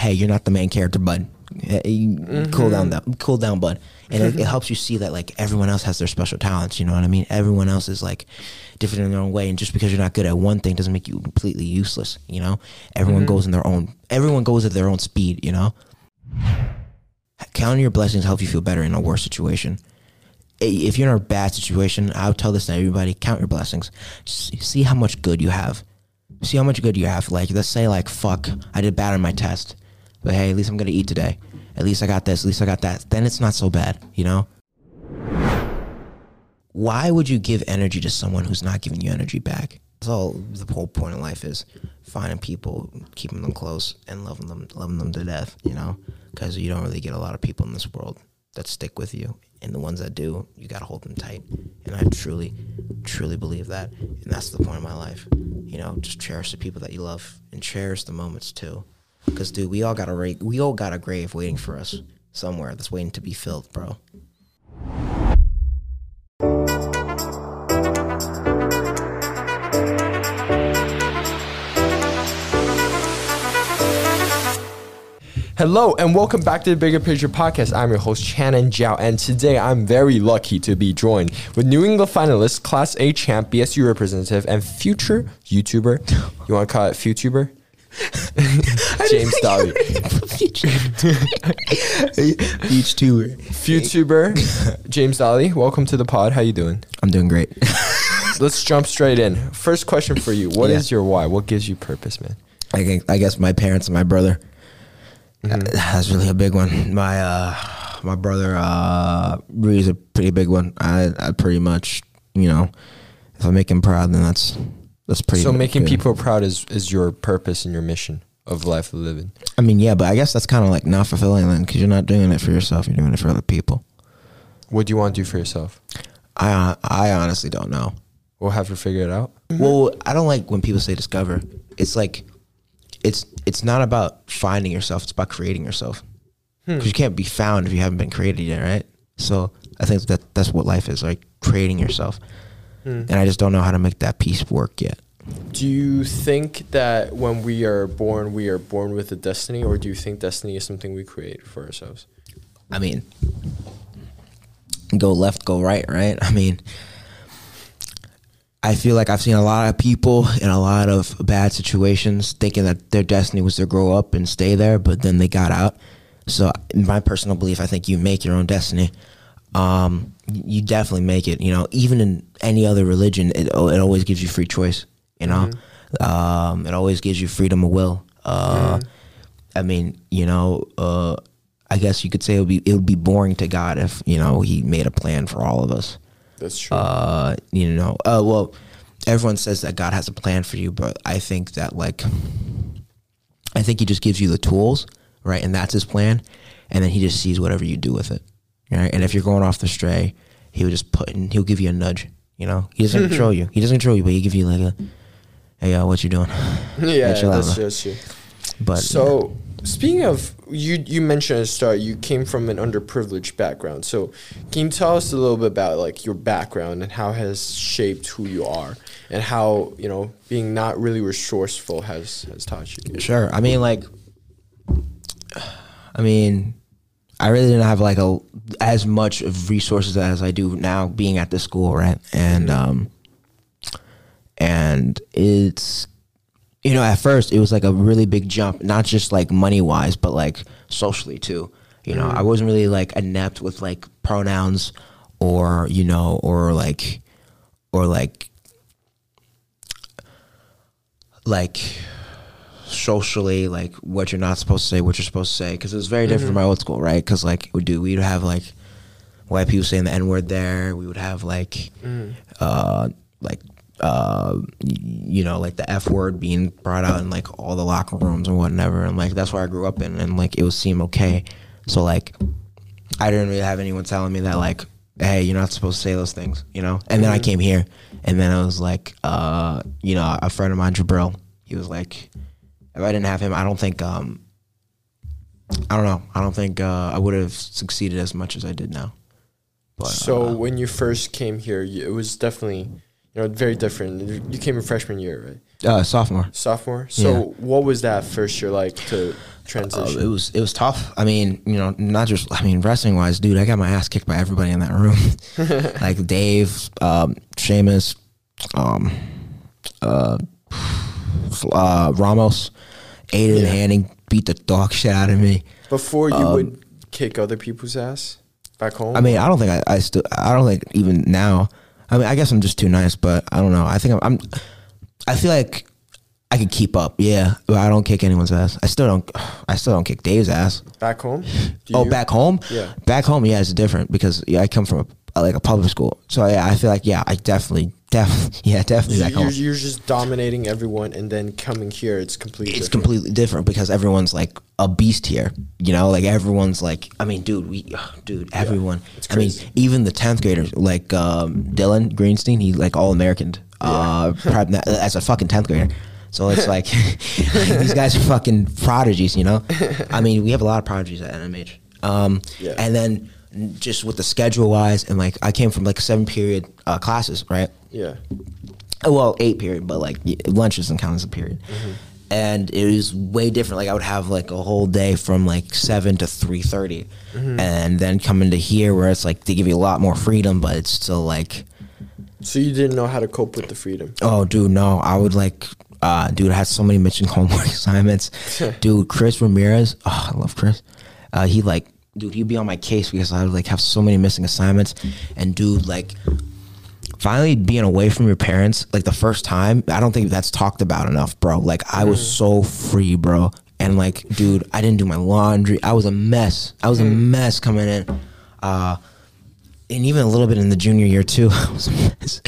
hey, you're not the main character, bud. Eh, eh, hey, mm-hmm. Cool down, that cool down, bud. And it, it mm-hmm. helps you see that like everyone else has their special talents. You know what I mean? Everyone else is like different in their own way, and just because you're not good at one thing doesn't make you completely useless. You know, everyone mm-hmm. goes in their own. Everyone goes at their own speed. You know, counting your blessings help you feel better in a worse situation. If you're in a bad situation, I would tell this to everybody: count your blessings. Just see how much good you have. See how much good you have. Like, let's say, like, fuck, I did bad on my test, but hey, at least I'm gonna eat today. At least I got this. At least I got that. Then it's not so bad, you know. Why would you give energy to someone who's not giving you energy back? All the whole point of life is finding people, keeping them close, and loving them, loving them to death. You know, because you don't really get a lot of people in this world that stick with you, and the ones that do, you gotta hold them tight. And I truly, truly believe that, and that's the point of my life. You know, just cherish the people that you love, and cherish the moments too. Because dude, we all got a ra- we all got a grave waiting for us somewhere that's waiting to be filled, bro. Hello and welcome back to the Bigger Picture Podcast. I'm your host Channin Zhao, and today I'm very lucky to be joined with New England finalist, Class A champ, BSU representative, and future YouTuber. You want to call it FutuBer? James Dolly. Beach tour. FutuBer, James Dolly. Welcome to the pod. How you doing? I'm doing great. Let's jump straight in. First question for you: What is Yeah. your why? What gives you purpose, man? I guess, I guess my parents and my brother. Uh, That's really a big one. My uh, my brother uh, really is a pretty big one. I, I pretty much, you know, if I make him proud, then that's that's pretty. So making good. people proud is is your purpose and your mission of life living. I mean, yeah, but I guess that's kind of like not fulfilling then, because you're not doing it for yourself. You're doing it for other people. What do you want to do for yourself? I I honestly don't know. We'll have to figure it out. Mm-hmm. Well, I don't like when people say discover. It's like, it's it's not about finding yourself. It's about creating yourself. Hmm. Because you can't be found if you haven't been created yet, right? So I think that that's what life is like, creating yourself. And I just don't know how to make that piece work yet. Do you think that when we are born, we are born with a destiny, or do you think destiny is something we create for ourselves? I mean, go left, go right, right? I mean, I feel like I've seen a lot of people in a lot of bad situations thinking that their destiny was to grow up and stay there, but then they got out. So, in my personal belief, I think you make your own destiny. Um, you definitely make it. You know, even in any other religion, it it always gives you free choice. You know, um, it always gives you freedom of will. Uh, I mean, you know, uh, I guess you could say it would be it would be boring to God if you know He made a plan for all of us. That's true. Uh, you know, uh, well, everyone says that God has a plan for you, but I think that like, I think He just gives you the tools, right, and that's His plan, and then He just sees whatever you do with it, And if you're going off the stray, He will just put in, He'll give you a nudge. You know, He doesn't control you. He doesn't control you, but He give you like a, hey, uh, what you doing? yeah, that's, that's true. But So, speaking of you, you mentioned at the start you came from an underprivileged background. So, can you tell us a little bit about like your background and how it has shaped who you are, and how you know being not really resourceful has has taught you? Sure. I mean, like, I mean, I really didn't have like a as much of resources as I do now, being at this school, right? And um, and it's you know, at first it was like a really big jump, not just like money wise, but like socially too. You know, I wasn't really like inept with like pronouns or you know, or like or like like socially like what you're not supposed to say, what you're supposed to say, because it was very different from my old school, right? Because like we do, we'd have like white people saying the n word there. We would have like, uh, like uh, you know, like the f word being brought out in like all the locker rooms and whatever, and like that's where I grew up in, and like it would seem okay. So like, I didn't really have anyone telling me that like, hey, you're not supposed to say those things, you know. And then I came here, and then I was like, uh, you know, a friend of mine, Jabril, he was like, if I didn't have him, I don't think, um, I don't know, I don't think uh, I would have succeeded as much as I did now. But So uh, when you first came here, you, it was definitely you know very different. You came in freshman year, right? uh, sophomore, Sophomore. So Yeah. what was that first year like to transition? it was it was tough. I mean, you know, not just I mean wrestling wise, dude. I got my ass kicked by everybody in that room, like Dave, um, Sheamus, um, uh, uh, Ramos, Aiden Yeah. Hanning beat the dog shit out of me. Before you would kick other people's ass back home? um, I mean, I don't think I, I still I don't think even now. I mean, I guess I'm just too nice, but I don't know. I think I'm. I'm I feel like I could keep up. Yeah, but I don't kick anyone's ass. I still don't. I still don't kick Dave's ass. back home? Oh, back home? Yeah. Back home, yeah, it's different because yeah, I come from a, like a public school. So yeah, I feel like yeah, I definitely, definitely, yeah, definitely back You're, home. you're just dominating everyone, and then coming here, it's completely. It's different. completely different because everyone's like a beast here. You know, like everyone's like, I mean, dude, we, dude, everyone. it's I mean, even the tenth graders, like um, Dylan Greenstein, he like all American, uh, prob- as a fucking tenth grader. So it's like these guys are fucking prodigies, you know. I mean, we have a lot of prodigies at NMH. Um, Yeah. and then just with the schedule wise, and like I came from like seven period uh, classes, right? Yeah. Oh, well, eight period, but like lunch doesn't count as a period. And it was way different. Like I would have like a whole day from like seven to three and then come into here where it's like they give you a lot more freedom, but it's still like, So you didn't know how to cope with the freedom. oh, dude, no, I would like, uh, dude, I had so many mission homework assignments. dude, Chris Ramirez, oh, I love Chris. Uh, he like, dude, he'd be on my case because I would like have so many missing assignments, and dude, like finally being away from your parents like the first time i don't think that's talked about enough bro. Like i was so free bro. And like dude i didn't do my laundry. I was a mess. I was a mess coming in. Uh and even a little bit in the junior year too i was a mess.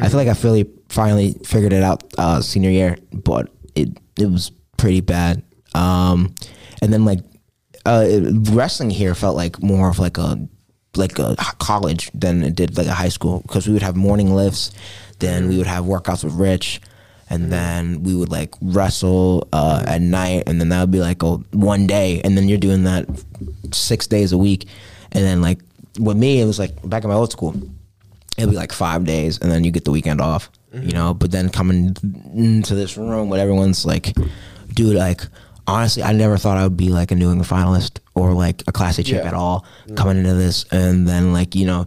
I feel like i really finally figured it out uh senior year but it it was pretty bad. Um and then like uh, wrestling here felt like more of like a like a college than it did like a high school because we would have morning lifts, then we would have workouts with Rich, and then we would like wrestle uh, at night, and then that would be like a one day, and then you're doing that six days a week, and then like with me it was like back in my old school, it'd be like five days, and then you get the weekend off, you know. But then coming into this room, when everyone's like, dude, like honestly, I never thought I would be like a New England finalist or like a Class A champ Yeah. at all coming into this, and then like you know,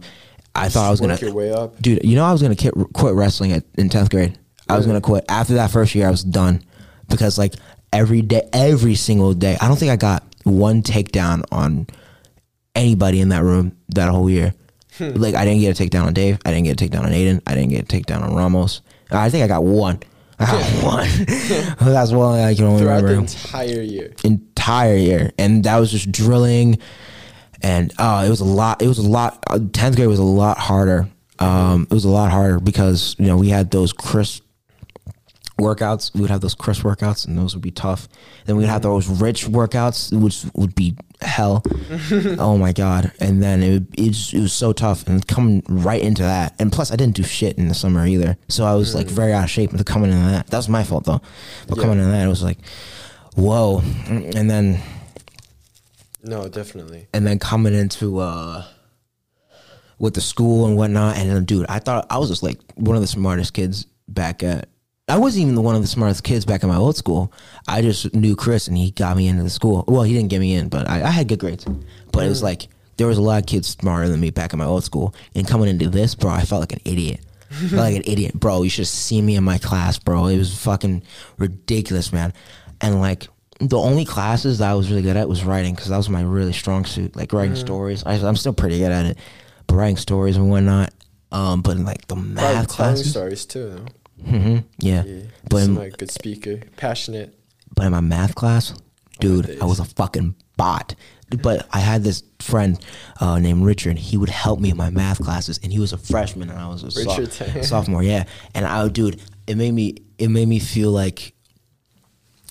I thought I was gonna your way up. dude. You know, I was gonna quit, quit wrestling at, in tenth grade. I was gonna quit after that first year. I was done because like every day, every single day, I don't think I got one takedown on anybody in that room that whole year. Hmm. Like I didn't get a takedown on Dave. I didn't get a takedown on Aiden. I didn't get a takedown on Ramos. I think I got one. One. That's one I can only Throughout the remember entire year. entire year, and that was just drilling, and uh, it was a lot. It was a lot. uh, Tenth grade was a lot harder. Um, it was a lot harder because you know we had those crisp workouts. We would have those crisp workouts, and those would be tough. Then we'd have those rich workouts, which would be hell. oh my god! And then it would, it, was, it was so tough, and coming right into that, and plus I didn't do shit in the summer either, so I was like very out of shape. And coming into that, that was my fault though. But Yeah. coming into that, it was like, whoa. And then No, definitely. and then coming into uh with the school and whatnot and then dude i thought i was just like one of the smartest kids back at i wasn't even the one of the smartest kids back in my old school i just knew chris and he got me into the school well he didn't get me in but i, I had good grades but it was like there was a lot of kids smarter than me back in my old school and coming into this bro i felt like an idiot I felt like an idiot bro you should see me in my class bro it was fucking ridiculous man and like the only classes that I was really good at was writing because that was my really strong suit, like writing stories. I, I'm still pretty good at it, but writing stories and whatnot. Um, but in like the math telling classes, stories too. No? Hmm yeah. Yeah. But in, like a good speaker, passionate. but in my math class, dude. I was a fucking bot. But I had this friend uh, named Richard. He would help me in my math classes, and he was a freshman, and I was a Richard. sophomore. Yeah, and I, would dude, it made me, it made me feel like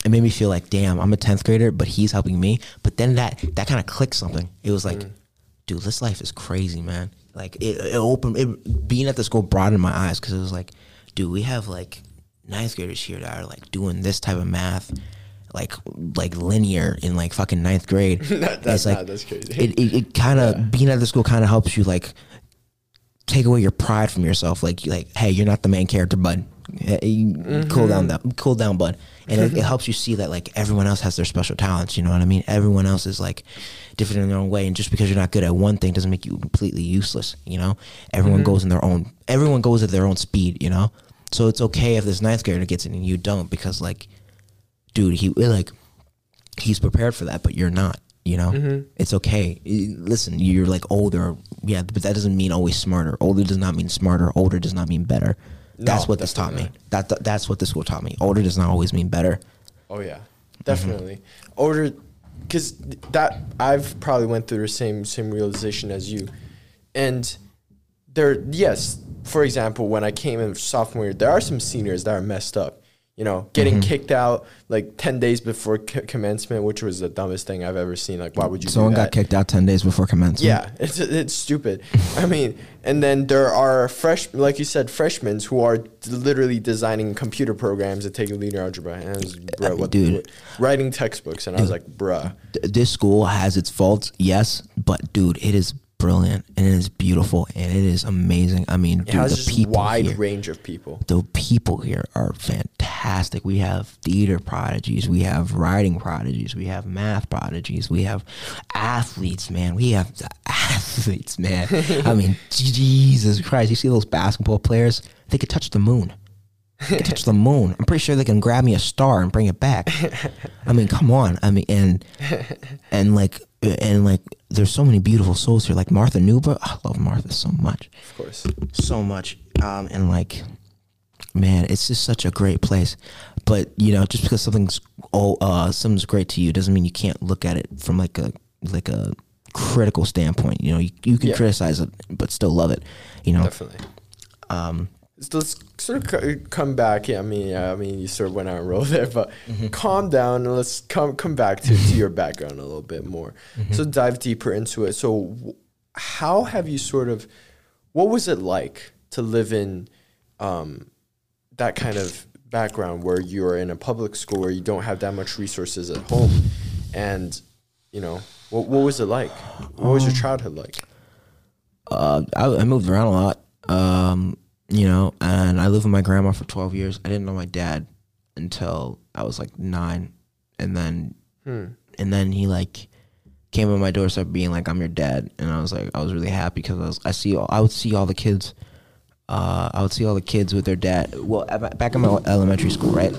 it made me feel like, damn, I'm a tenth grader, but he's helping me. But then that that kind of clicked something. It was like, Mm. dude, this life is crazy, man. Like it, it opened, it, being at the school broadened my eyes because it was like, dude, we have like ninth graders here that are like doing this type of math, like like linear in like fucking ninth grade. That- it's like nah, that's crazy. It it, it kind of being at the school kind of helps you like take away your pride from yourself. Like like, hey, you're not the main character, bud. Hey, mm-hmm. cool down, that cool down, bud. And it, it helps you see that like everyone else has their special talents. You know what I mean? Everyone else is like different in their own way, and just because you're not good at one thing doesn't make you completely useless. You know, everyone goes in their own. Everyone goes at their own speed. You know, so it's okay if this ninth grader gets it and you don't, because like, dude, he like he's prepared for that, but you're not. You know, Mm-hmm. it's okay. Listen, you're like older, yeah, but that doesn't mean always smarter. Older does not mean smarter. Older does not mean better. That's what this taught me. That, that that's what this school taught me. Older does not always mean better. Oh yeah, definitely. Older, because that I've probably went through the same same realization as you, and there yes, for example, when I came in sophomore year, there are some seniors that are messed up. You know, getting Mm-hmm. kicked out like ten days before c- commencement, which was the dumbest thing I've ever seen. Like, why would you? do Someone got kicked out ten days before commencement. Yeah, it's it's stupid. I mean, and then there are fresh, like you said, freshmen who are d- literally designing computer programs that take linear algebra and I was, bruh, mean, what, dude. what- writing textbooks, and I was like, bruh. Th- this school has its faults, yes, but dude, it is brilliant and it is beautiful and it is amazing. I mean, It dude, has the people wide here, range of people. the people here are fantastic. We have theater prodigies, we have writing prodigies, we have math prodigies, we have athletes, man. We have the athletes, man. I mean, Jesus Christ! You see those basketball players? They could touch the moon. They could touch the moon. I'm pretty sure they can grab me a star and bring it back. I mean, come on. I mean, and and like and like, there's so many beautiful souls here. Like Martha Newbert. I love Martha so much Of course. so much um and like man it's just such a great place but you know just because something's oh uh something's great to you doesn't mean you can't look at it from like a like a critical standpoint you know you, you can Yeah. criticize it but still love it you know Definitely. um So let's sort of co- come back. Yeah, I mean, yeah, I mean, you sort of went out and roll there, but Mm-hmm. calm down and let's come come back to, to your background a little bit more. Mm-hmm. So dive deeper into it. So, w- how have you sort of, what was it like to live in um, that kind of background where you're in a public school where you don't have that much resources at home, and you know, what what was it like? What was your Um, childhood like? uh I, I moved around a lot um you know and i lived with my grandma for 12 years. I didn't know my dad until i was like nine. And then Hmm. and then he like came on my doorstep being like i'm your dad. And i was like i was really happy because i was i see all, i would see all the kids uh i would see all the kids with their dad well back in my elementary school right?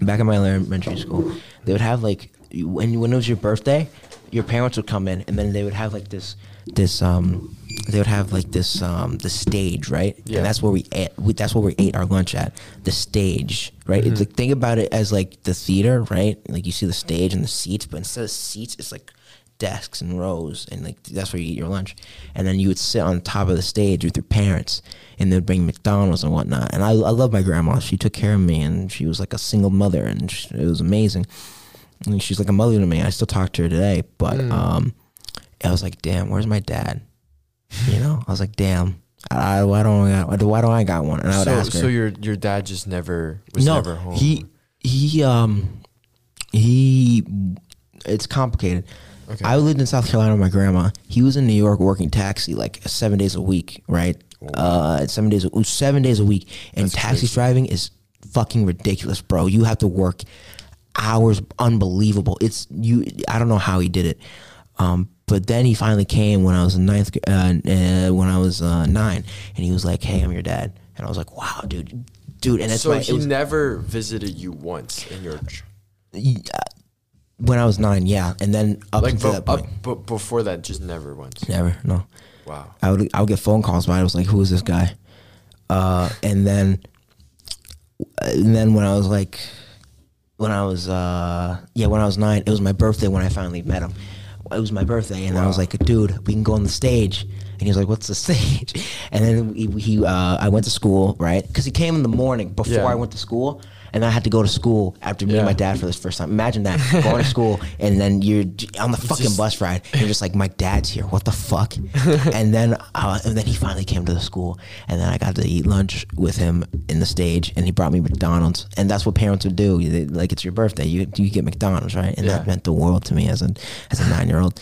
Back in my elementary school they would have like when when it was your birthday your parents would come in and then they would have like this this um they would have like this um the stage right? Yeah. and that's where we ate we, that's where we ate our lunch at the stage right? It's like think about it as like the theater right? Like you see the stage and the seats but instead of seats it's like desks and rows and like that's where you eat your lunch. And then you would sit on top of the stage with your parents and they'd bring mcdonald's and whatnot. And i, I love my grandma. She took care of me and she was like a single mother and sh it was amazing. And she's like a mother to me. I still talk to her today but um i was like damn where's my dad you know i was like damn I, why don't I got, why don't I got one? And I would So, ask her. so your your dad just never was no, never home. he he um he. It's complicated. Okay. I lived in South Carolina with my grandma. He was in New York working taxi like seven days a week, right? Uh, seven days, a- seven days a week, and That's taxi crazy. driving is fucking ridiculous, bro. You have to work hours, unbelievable. It's you. I don't know how he did it. Um, but then he finally came when I was in ninth, uh, uh, when I was uh, nine, and he was like, "Hey, I'm your dad," and I was like, "Wow, dude, dude." And that's so why he was, never visited you once in your uh, when I was nine, yeah, and then up like until that point, up, but before that, just never once. never, no. Wow. I would I would get phone calls, but I was like, "Who is this guy?" Uh, and then, and then when I was like, when I was uh, yeah, when I was nine, it was my birthday when I finally met him. It was my birthday, and I was like, "Dude, we can go on the stage." And he was like, "What's the stage?" And then he, he uh, I went to school, right? Because he came in the morning before Yeah. I went to school, and I had to go to school after meeting Yeah. my dad for this first time. Imagine that going to school, and then you're on the fucking Just- bus ride, and you're just like, "My dad's here. What the fuck?" and then uh, and then he finally came to the school, and then I got to eat lunch with him in the stage, and he brought me McDonald's, and that's what parents would do. They- like it's your birthday, you you get McDonald's, right? And Yeah. that meant the world to me as a as a nine year old.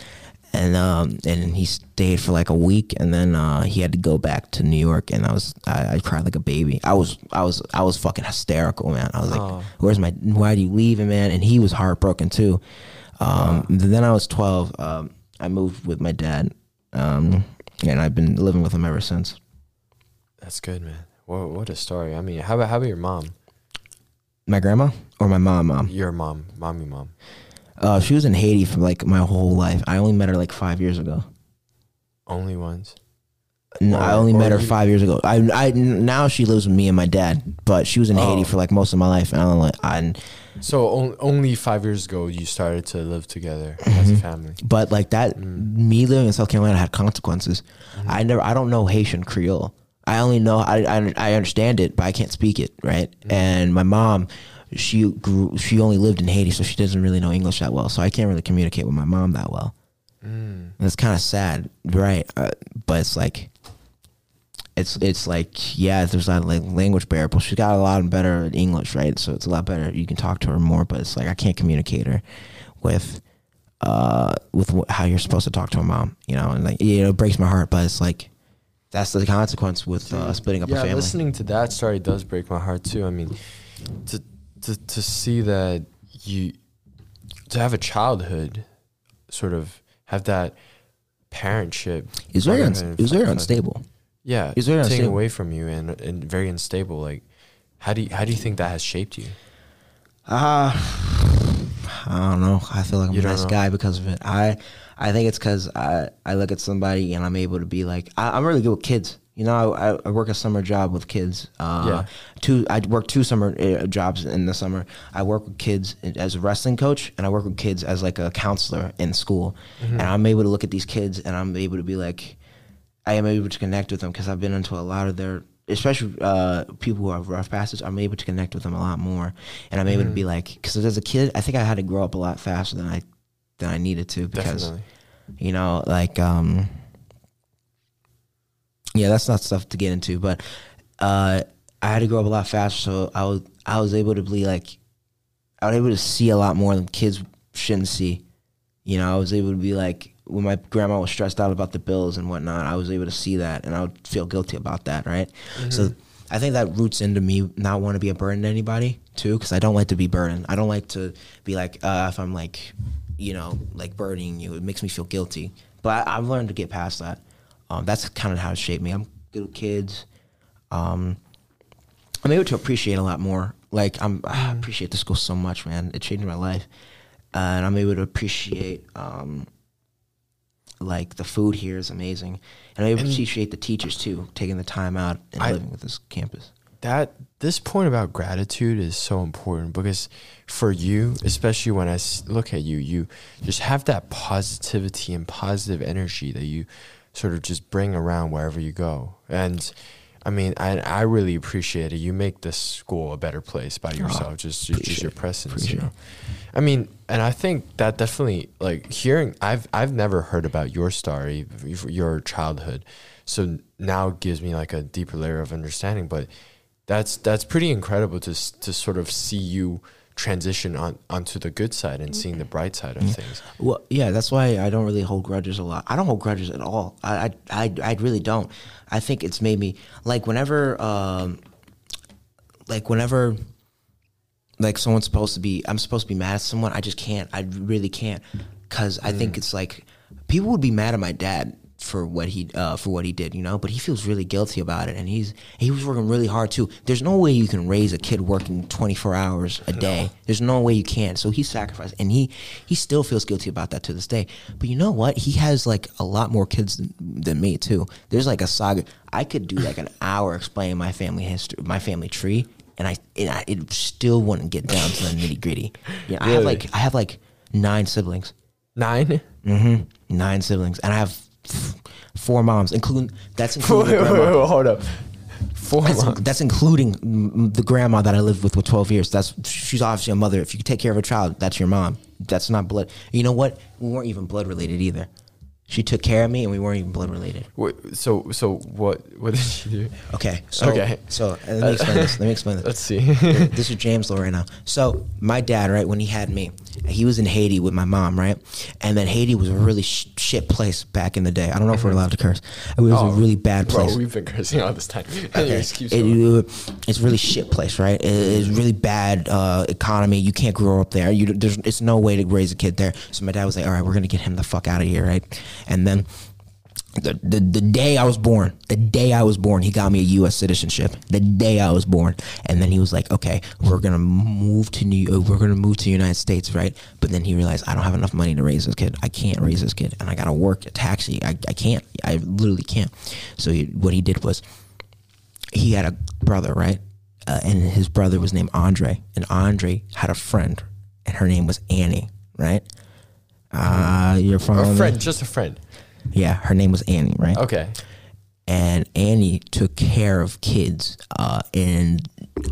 And um, and he stayed for like a week, and then uh, he had to go back to New York, and I was I, I cried like a baby. I was I was I was fucking hysterical, man. I was like, Oh. "Where's my? Why are you leaving, man?" And he was heartbroken too. Um, Then I was twelve. Um, I moved with my dad, um, and I've been living with him ever since. That's good, man. What what a story. I mean, how about how about your mom? My grandma or my mom, mom. Your mom, mommy, mom. Uh, she was in Haiti for like my whole life. I only met her like five years ago. Only once. No, I only met her you- five years ago. I, I now she lives with me and my dad, but she was in Haiti Oh. for like most of my life. And I'm like, I, So on, only five years ago, you started to live together as a family. but like that, Mm. me living in South Carolina had consequences. Mm-hmm. I never, I don't know Haitian Creole. I only know, I, I, I understand it, but I can't speak it, right? Mm-hmm. And my mom, she grew, she only lived in Haiti, so she doesn't really know English that well. So I can't really communicate with my mom that well. Mm. And it's kind of sad, right? Uh, but it's like, it's it's like yeah, there's not like language barrier, but she's got a lot better at English, right? So it's a lot better. You can talk to her more, but it's like I can't communicate her with uh with wh- how you're supposed to talk to a mom, you know, and like you know, it breaks my heart, but it's like that's the consequence with uh, splitting up yeah, a family. listening to that story does break my heart too. I mean, to to to see that you to have a childhood, sort of have that parentship. It was very it was very unstable. Yeah, It's very taken unstable. away from you and and very unstable. Like, how do you how do you think that has shaped you? Uh, I don't know. I feel like I'm You a nice know? guy because of it. I I think it's because I, I look at somebody and I'm able to be like I, I'm really good with kids. You know, I, I work a summer job with kids. Uh, Yeah. Two, I work two summer uh, jobs in the summer. I work with kids as a wrestling coach, and I work with kids as like a counselor in school. And I'm able to look at these kids, and I'm able to be like, I am able to connect with them because I've been into a lot of their, especially uh, people who have rough passes. I'm able to connect with them a lot more, and I'm able to be like, because as a kid, I think I had to grow up a lot faster than I than I needed to because Definitely. you know, like um, yeah, that's not stuff to get into, but uh, I had to grow up a lot faster, so I was I was able to be like, I was able to see a lot more than kids shouldn't see. You know, I was able to be like, when my grandma was stressed out about the bills and whatnot, I was able to see that, and I would feel guilty about that, right? So I think that roots into me not want to be a burden to anybody too, because I don't like to be burdened. I don't like to be like, uh, if I'm like, you know, like burdening you, it makes me feel guilty. But I, I've learned to get past that. Um, that's kind of how it shaped me. I'm good with kids. Um, I'm able to appreciate a lot more. Like I'm, I appreciate the school so much, man. It changed my life, uh, and I'm able to appreciate. Um, like the food here is amazing, and to And- appreciate the teachers too, taking the time out and I- living with this campus. that this point about gratitude is so important because for you especially when I look at you you just have that positivity and positive energy that you sort of just bring around wherever you go. And i mean i, I really appreciate it. You make this school a better place by yourself just, just, just your presence you know? I mean and i think that definitely like hearing i've i've never heard about your story your childhood. So now it gives me like a deeper layer of understanding but that's that's pretty incredible to to sort of see you transition on onto the good side and seeing the bright side of things. Well, yeah, that's why I don't really hold grudges a lot. I don't hold grudges at all. I, I, I, I really don't. I think it's made me like whenever, um, like whenever, like someone's supposed to be, I'm supposed to be mad at someone. I just can't. I really can't, because I think it's like people would be mad at my dad for what he uh, for what he did, you know. But he feels really guilty about it, and he's he was working really hard too. There's no way you can raise a kid working 24 hours a day. There's no way you can. So he sacrificed, and he he still feels guilty about that to this day. But you know what? He has like a lot more kids than, than me too. There's like a saga. I could do like an hour explaining my family history, my family tree, and I, and I it still wouldn't get down to the nitty gritty. Yeah, I have like I have like nine siblings. Nine. Mm-hmm. Nine siblings, and I have four moms, including that's including wait, the wait, grandma. wait, hold up. Four That's, months. that's including the grandma that I lived with for 12 years. That's she's obviously a mother. If you take care of a child, that's your mom. That's not blood. You know what? We weren't even blood related either. She took care of me, and we weren't even blood related. Wait, so so what what did she do? Okay. So, Okay. So uh, let me explain this. Let me explain this. Let's see. this is James Lowe right now. So my dad, right, when he had me, he was in Haiti with my mom, right, and then Haiti was a really sh- shit place back in the day. I don't know if we're allowed to curse. It was Oh, a really bad place. Bro, we've been cursing all this time. Anyways, It- it- it's really shit place, right? It- it's really bad uh, economy. You can't grow up there. You there's it's no way to raise a kid there. So my dad was like, "All right, we're gonna get him the fuck out of here," right? And then the, the the day I was born, the day I was born, he got me a U.S. citizenship. The day I was born, and then he was like, "Okay, we're gonna move to New, uh, we're gonna move to the United States, right?" But then he realized I don't have enough money to raise this kid. I can't raise this kid, and I gotta work a taxi. I, I can't. I literally can't. So he, what he did was, he had a brother, right? Uh, and his brother was named Andre, and Andre had a friend, and her name was Annie, right? Uh, you're following A friend, just a friend. Yeah, her name was Annie, right? Okay. And Annie took care of kids uh, in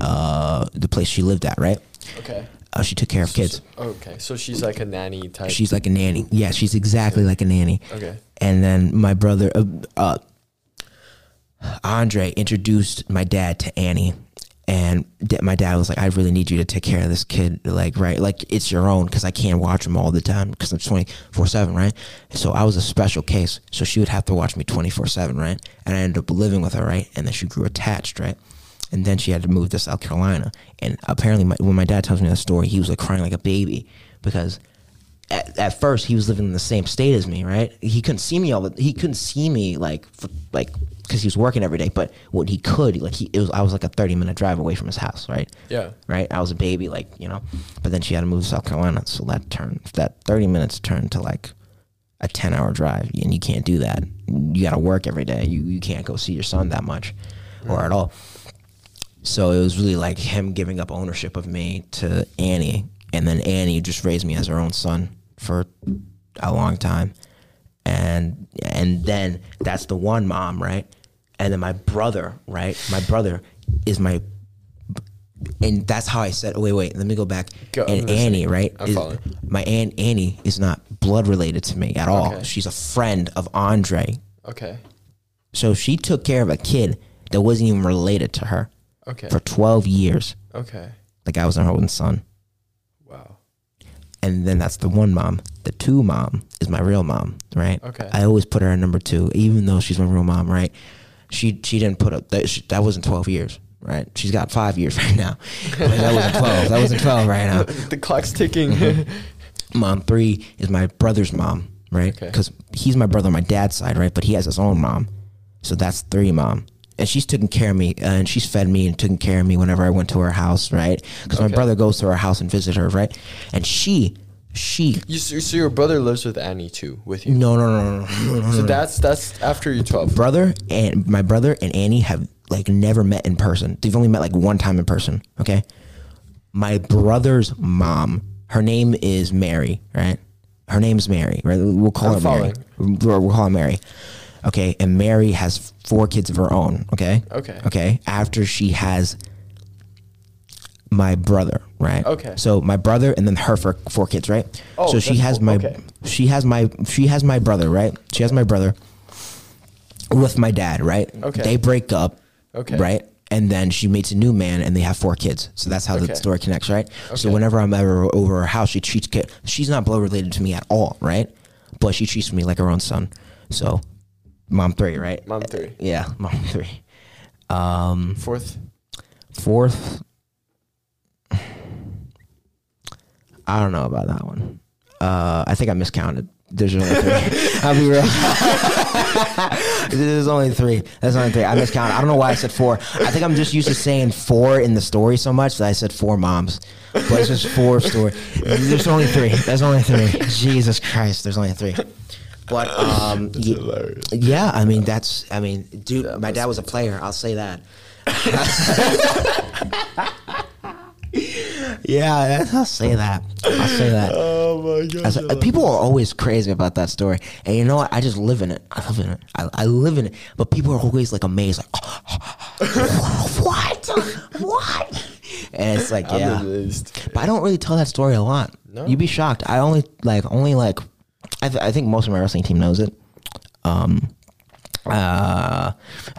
uh, the place she lived at, right? Okay. Uh, she took care of kids. Okay. So she's like a nanny type. She's like a nanny. Yeah, she's exactly like a nanny. Okay. And then my brother, uh, uh, Andre, introduced my dad to Annie. And my dad was like, I really need you to take care of this kid. Like, right? Like, it's your own because I can't watch him all the time because I'm 24 7, right? So I was a special case. So she would have to watch me 24 7, right? And I ended up living with her, right? And then she grew attached, right? And then she had to move to South Carolina. And apparently, my, when my dad tells me that story, he was like crying like a baby because at, at first he was living in the same state as me, right? He couldn't see me all the he couldn't see me like for, like because he was working every day. But when he could, like he it was I was like a thirty minute drive away from his house, right? Yeah. Right. I was a baby, like you know. But then she had to move to South Carolina, so that turned that thirty minutes turned to like a ten hour drive, and you can't do that. You got to work every day. You you can't go see your son that much, or mm. at all. So it was really like him giving up ownership of me to Annie, and then Annie just raised me as her own son for a long time, and and then that's the one mom, right? And then my brother, right? My brother is my, and that's how I said. Wait, wait, let me go back. Go, and. Annie, right? Is- my aunt Annie is not blood related to me at all. Okay. She's a friend of Andre, Okay. so she took care of a kid that wasn't even related to her Okay. for twelve years. Okay. Like I was her own son. Wow. and then that's the one mom. The two mom is my real mom, right? Okay. I always put her at number two, even though she's my real mom, right? She she didn't put up that she, that wasn't twelve years, right? She's got five years right now. That wasn't twelve. That wasn't twelve right now. the clock's ticking. Mom three is my brother's mom, right? Okay. Because he's my brother on my dad's side, right? But he has his own mom, so that's three mom. And she's taking care of me, uh, and she's fed me and taken care of me whenever I went to her house, right? Because my brother goes to her house and visit her, right? And she, she you, so your brother lives with Annie too, with you. No, no, no, no, no, no. So that's that's after you're 12. Brother and my brother and Annie have like never met in person. They've only met like one time in person. Okay. My brother's mom, her name is Mary, right? Her name's Mary, right? We'll call I'm her Mary. We'll, we'll call her Mary. Okay. And Mary has four kids of her own. Okay. Okay. Okay. After she has my brother, right? Okay. So my brother and then her for four kids, right? Oh, so she has cool. my Okay. she has my she has my brother, right? She has my brother with my dad, right? Okay. They break up, Okay. right? And then she meets a new man, and they have four kids. So that's how Okay. the story connects, right? Okay. So whenever I'm ever over her house, she treats kid. She's not blood related to me at all, right? But she treats me like her own son. So, mom three, right? Mom three. Yeah, mom three. Um, Fourth. fourth. I don't know about that one. Uh, I think I miscounted. There's only three. I'll be real. There's only three. There's only three. I miscounted. I don't know why I said four. I think I'm just used to saying four in the story so much that I said four moms. But it's just four story. There's only three. There's only three. Jesus Christ. There's only three. But um, ye- yeah, I mean that's. I mean, dude, my dad was a player. I'll say that. Yeah, I'll say that. I'll say that. Oh my god. That's- uh, people are always crazy about that story, and you know what? I just live in it. I live in it. I, I live in it. But people are always like amazed, like, what, what? And it's like, yeah. But I don't really tell that story a lot. No? You'd be shocked. I only like only like I, th- I think most of my wrestling team knows it. Um, uh,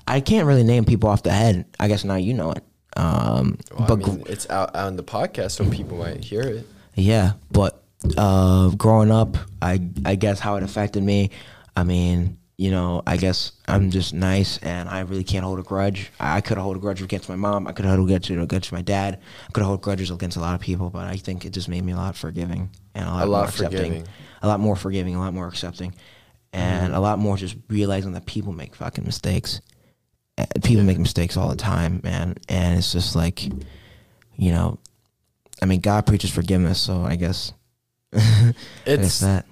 I can't really name people off the head. I guess now you know it. Um, Well, but I mean, it's out on the podcast, so people might hear it. yeah, but uh, growing up, I I guess how it affected me. I mean, you know, I guess I'm just nice, and I really can't hold a grudge. I could hold a grudge against my mom. I could hold a grudge against my dad. I could hold grudges against a lot of people, but I think it just made me a lot forgiving and a lot, A lot more accepting, forgiving. a lot more forgiving, a lot more accepting, and a lot more just realizing that people make fucking mistakes. People make mistakes all the time, man, and it's just like, you know, I mean, God preaches forgiveness, so I guess it's It's that.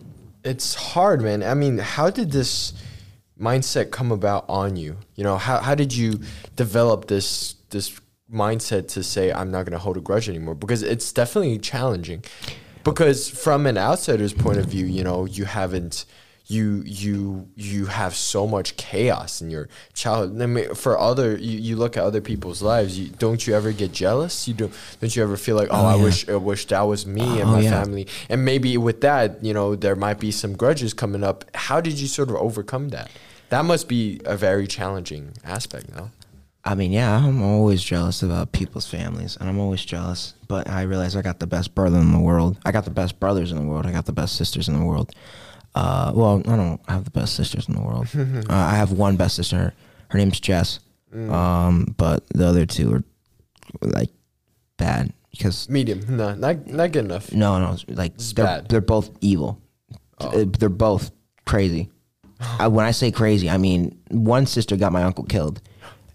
it's hard, man. I mean, how did this mindset come about on you? You know, how how did you develop this this mindset to say I'm not going to hold a grudge anymore? Because it's definitely challenging. Because from an outsider's point of view, you know, you haven't you you you have so much chaos in your childhood. I mean, for other you, you look at other people's lives, you don't you ever get jealous? You don't don't you ever feel like, oh, Oh, I yeah. wish I wish that was me and Oh, my yeah. family. And maybe with that, you know, there might be some grudges coming up. How did you sort of overcome that? That must be a very challenging aspect, no? I mean, yeah, I'm always jealous about people's families, and I'm always jealous. But I realize I got the best brother in the world. I got the best brothers in the world. I got the best sisters in the world. Uh, well, I don't have the best sisters in the world. uh, I have one best sister. Her name's Jess. Um, but the other two are like bad because Medium, no, not not good enough. no, no, like It's they're bad. they're both evil. Oh. Uh, They're both crazy. I, when I say crazy, I mean one sister got my uncle killed.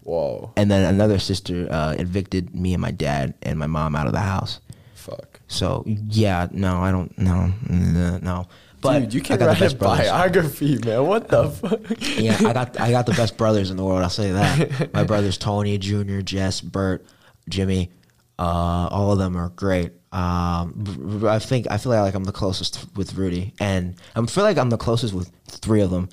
Whoa, And then another sister uh, evicted me and my dad and my mom out of the house. fuck. So yeah, no, I don't, no, no. But Dude, you can write a brothers. biography, man. What the fuck? yeah, I got I got the best brothers in the world. I'll say that. My brothers Tony, Junior, Jess, Bert, Jimmy, uh, all of them are great. Um, I think I feel like I'm the closest with Rudy, and I feel like I'm the closest with three of them,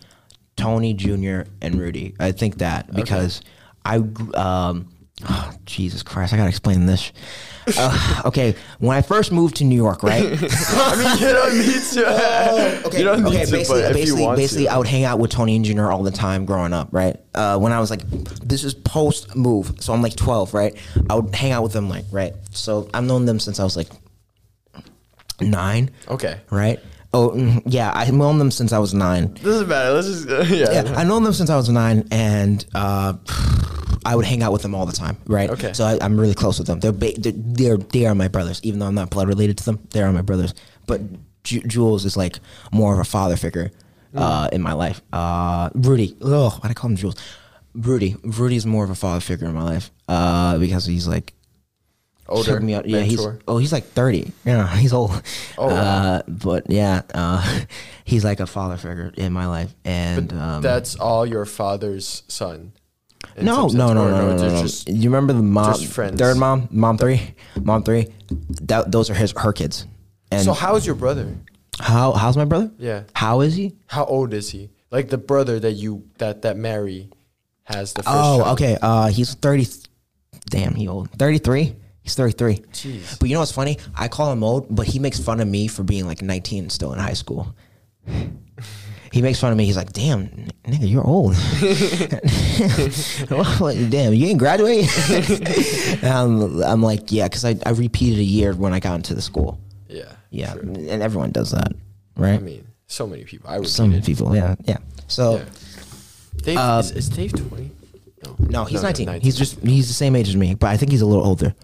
Tony, Junior, and Rudy. I think that because I um, oh, Jesus Christ, I gotta explain this. Uh, okay, when I first moved to New York, right? I mean, you don't need to. okay, you don't need okay, to, basically, if basically, basically, to. I would hang out with Tony and Junior all the time growing up, right? Uh, when I was like, this is post move, so I'm like 12, right? I would hang out with them, like, right? So I've known them since I was like nine, Okay. right? Oh, mm, yeah, I've known them since I was nine. Doesn't matter. Let's just uh, yeah. Yeah, I've known them since I was nine, and uh, I would hang out with them all the time, right? Okay. So I, I'm really close with them. They're, ba- they're they're they are my brothers, even though I'm not blood related to them. They are my brothers. But Ju- Jules is like more of a father figure uh, in my life. Uh, Rudy, oh, why do I call him Jules? Rudy, Rudy's more of a father figure in my life uh, because he's like Older. took me out. Yeah, he's oh, he's like thirty. Yeah, he's old. Oh, uh, but yeah, uh, he's like a father figure in my life, and um, that's all your father's son. no, no, no, no, no, no, no. You remember the mom, third mom, mom three, mom three. That those are his her kids. And so how's your brother? how how's my brother? Yeah. How is he? How old is he? Like the brother that you that that Mary has the first. Oh, child. okay. Uh, he's thirty. Damn, he old. Thirty three. He's thirty three. Jeez. But you know what's funny? I call him old, but he makes fun of me for being like nineteen and still in high school. He makes fun of me. He's like, "Damn, nigga, you're old. Well, Damn, you ain't graduate." um, I'm like, "Yeah," because I, I repeated a year when I got into the school. Yeah. Yeah, and everyone does that, right? I mean, so many people. I would. Some people, yeah, yeah. So Yeah. Dave Uh, is, is Dave twenty? No. no, he's no, 19. He's just he's the same age as me, but I think he's a little older.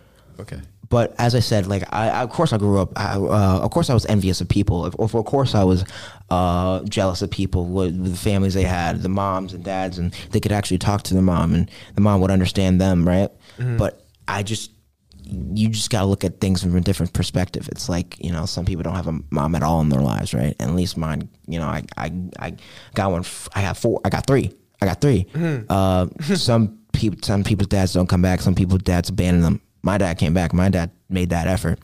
Okay. but as I said, like I, I of course I grew up. I, uh, of course I was envious of people. Of, of course I was uh, jealous of people with, with the families they had, the moms and dads, and they could actually talk to the mom, and the mom would understand them, right? But I just, you just got to look at things from a different perspective. It's like you know, some people don't have a mom at all in their lives, right? And at least mine, you know, I, I, I got one. f- I got four. I got three. I got 3 Uh, some people, some people's dads don't come back. Some people's dads abandon them. My dad came back. My dad made that effort.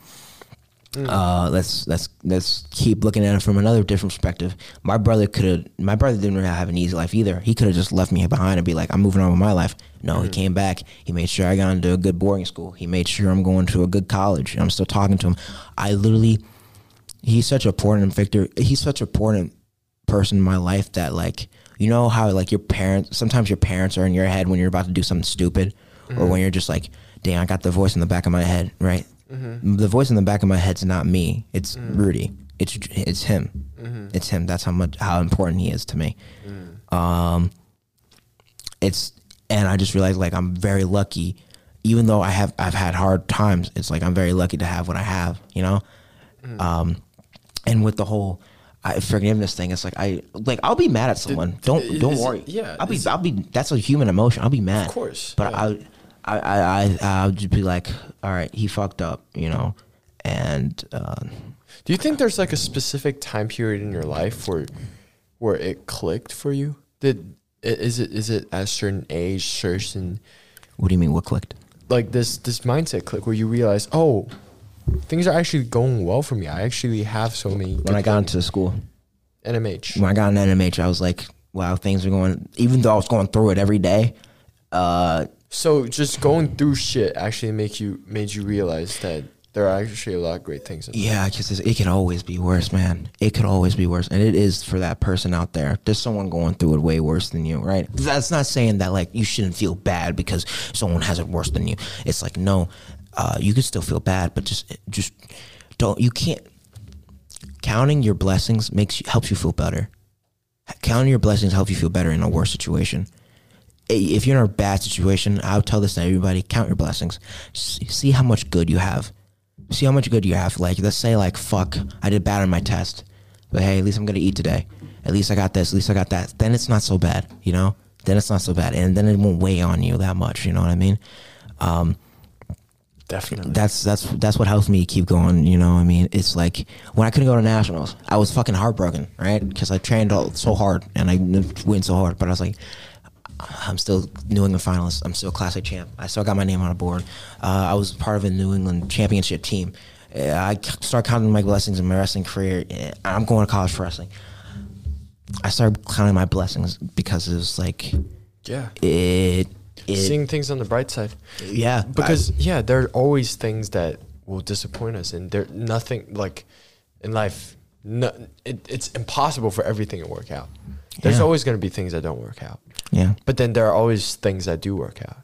Mm. Uh, let's let's let's keep looking at it from another different perspective. My brother could have. My brother didn't really have an easy life either. He could have just left me behind and be like, "I'm moving on with my life." No, he mm. came back. He made sure I got into a good boarding school. He made sure I'm going to a good college. And I'm still talking to him. I literally, he's such an important Victor. He's such an important person in my life that like you know how like your parents sometimes your parents are in your head when you're about to do something stupid or mm. when you're just like damn i got the voice in the back of my head right the voice in the back of my head's not me it's rudy It's it's him. Mm-hmm. It's him. That's how much how important he is to me. Mm. Um, it's and I just realized like I'm very lucky, even though I have I've had hard times. It's like I'm very lucky to have what I have. You know, Mm. um, and with the whole. I, forgiveness thing. It's like I like I'll be mad at someone. don't don't it- worry. yeah, I'll be is I'll be. That's a human emotion. I'll be mad. Of course, But yeah. I, I I I I'll just be like, all right, he fucked up, you know, and uh, Do you think there's like a specific time period in your life where where it clicked for you? Did is it is it at a certain age, certain what do you mean? What clicked? like this this mindset click where you realize, oh, things are actually going well for me. I actually have so many. When I got into school, NMH, when I got into NMH, I was like, wow, things are going. Even though I was going through it every day, uh, so just going through shit actually make you made you realize that there are actually a lot of great things. Yeah, because it could always be worse, man. It could always be worse, and it is for that person out there. There's someone going through it way worse than you, right? That's not saying that like you shouldn't feel bad because someone has it worse than you. It's like no, uh, you can still feel bad, but just just don't. You can't. Counting your blessings makes you helps you feel better. Counting your blessings helps you feel better in a worse situation. If you're in a bad situation, I would tell this to everybody: count your blessings. See how much good you have see how much good you have. Like, let's say, like, fuck, I did bad on my test, but hey, at least I'm gonna eat today. At least I got this. At least I got that. Then it's not so bad, you know. Then it's not so bad, and then it won't weigh on you that much. You know what I mean? Um, Definitely. that's that's that's what helps me keep going. You know, what I mean, it's like when I couldn't go to nationals, I was fucking heartbroken, right? Because I trained all, so hard and I went so hard, but I was like, I'm still New England finalist. I'm still A champ. I still got my name on a board. Uh, I was part of a New England championship team. I I started counting my blessings in my wrestling career. Uh, I'm going to college for wrestling. I started counting my blessings because it was like yeah. it. it Seeing things on the bright side. yeah, because yeah, there are always things that will disappoint us, and there nothing like in life. No, it, it's impossible for everything to work out. There's Yeah. always going to be things that don't work out, yeah, but then there are always things that do work out.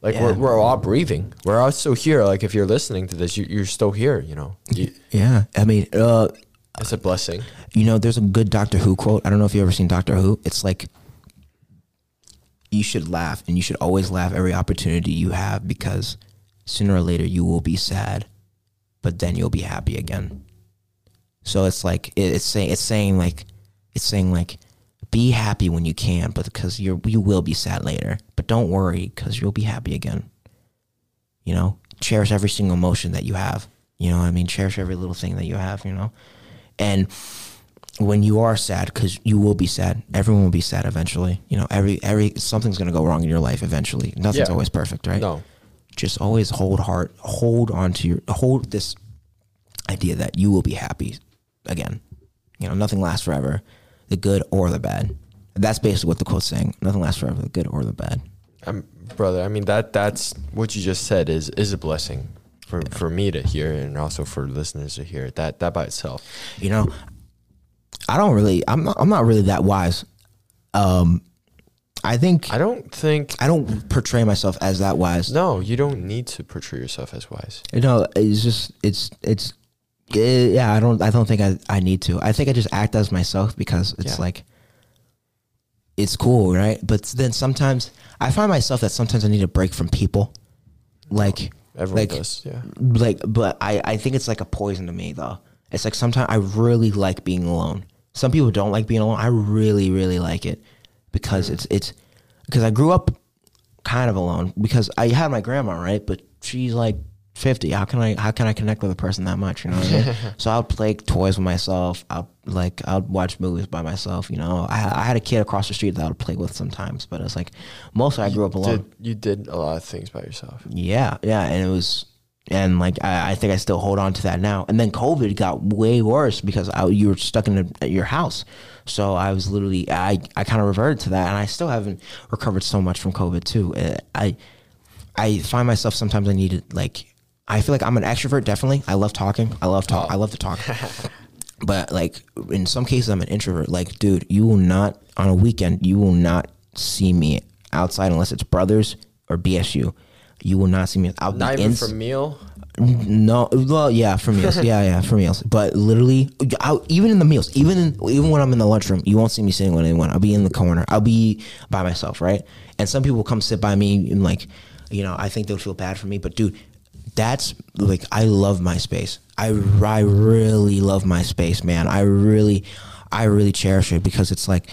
Like yeah. we're, we're all breathing. We're all still here. Like if you're listening to this, you, you're still here. You know, you, yeah. I mean, uh, it's a blessing. You know, there's a good Doctor Who quote. I don't know if you've ever seen Doctor Who. It's like you should laugh and you should always laugh every opportunity you have because sooner or later you will be sad, but then you'll be happy again. So it's like it- it's saying it's saying like it's saying like be happy when you can, but because you're you will be sad later. But don't worry because you'll be happy again. You know, cherish every single emotion that you have. You know what I mean? Cherish every little thing that you have. You know, and when you are sad, because you will be sad, everyone will be sad eventually. You know, every every something's gonna go wrong in your life eventually. Nothing's Yeah. always perfect, right? No, Just always hold heart, hold on to your hold this idea that you will be happy again. You know, nothing lasts forever, the good or the bad. That's basically what the quote's saying. Nothing lasts forever, the good or the bad. um, brother. I mean that that's what you just said is is a blessing for for me to hear and also for listeners to hear. That that by itself. You know, I don't really. I'm not. I'm not really that wise. Um, I think I don't think I don't portray myself as that wise. No, you don't need to portray yourself as wise. You know, it's just it's it's yeah. I don't I don't think I I need to. I think I just act as myself because it's Yeah. like it's cool, right? But then sometimes I find myself that sometimes I need a break from people, like Everyone like does, yeah. like. But I I think it's like a poison to me though. It's like sometimes I really like being alone. Some people don't like being alone. I really really like it because it's it's because I grew up kind of alone because I had my grandma, right? But she's like 50. How can I how can I connect with a person that much, you know what I mean? so I'll play toys with myself. I'll like I'll watch movies by myself, you know. I I had a kid across the street that I would play with sometimes, but it's like mostly I grew up alone. Did, you did a lot of things by yourself. Yeah, yeah, and it was, and like I, I think I still hold on to that now. And then COVID got way worse because I, you were stuck in a, your house, so I was literally I I kind of reverted to that, and I still haven't recovered so much from COVID too. Uh, I I find myself sometimes I need to like I feel like I'm an extrovert definitely. I love talking. I love talk. Oh. I love to talk. but like in some cases I'm an introvert. Like dude, you will not on a weekend you will not see me outside unless it's brothers or BSU. You will not see me. I'll Not be even ins- for meal. No, well, yeah, for meals, yeah, yeah, for meals. But literally, I, even in the meals, even in, even when I'm in the lunchroom, you won't see me sitting with anyone. I'll be in the corner. I'll be by myself, right? And some people come sit by me and like, you know, I think they'll feel bad for me. But dude, that's like I love my space. I I really love my space, man. I really, I really cherish it because it's like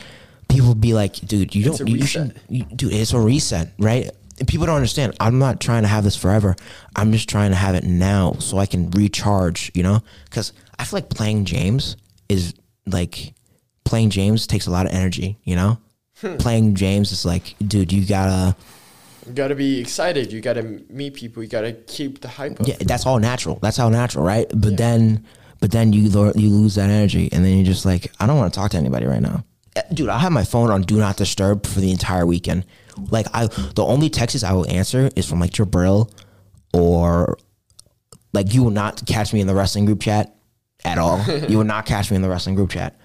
people be like, dude, you It's don't, you, should, you, dude, it's a reset, right? And people don't understand. I'm not trying to have this forever. I'm just trying to have it now so I can recharge, you know? Because I feel like playing James is like playing James takes a lot of energy, you know? Hmm. playing James is like, dude, you gotta, You gotta be excited. You gotta meet people. You gotta keep the hype up. yeah, that's all natural. That's all natural, right? But then, but then you lo- you lose that energy, and then you're just like, I don't want to talk to anybody right now, Eh, dude. I have my phone on do not disturb for the entire weekend. Like I, the only texts I will answer is from like Jabril, or like you will not catch me in the wrestling group chat at all. you will not catch me in the wrestling group chat.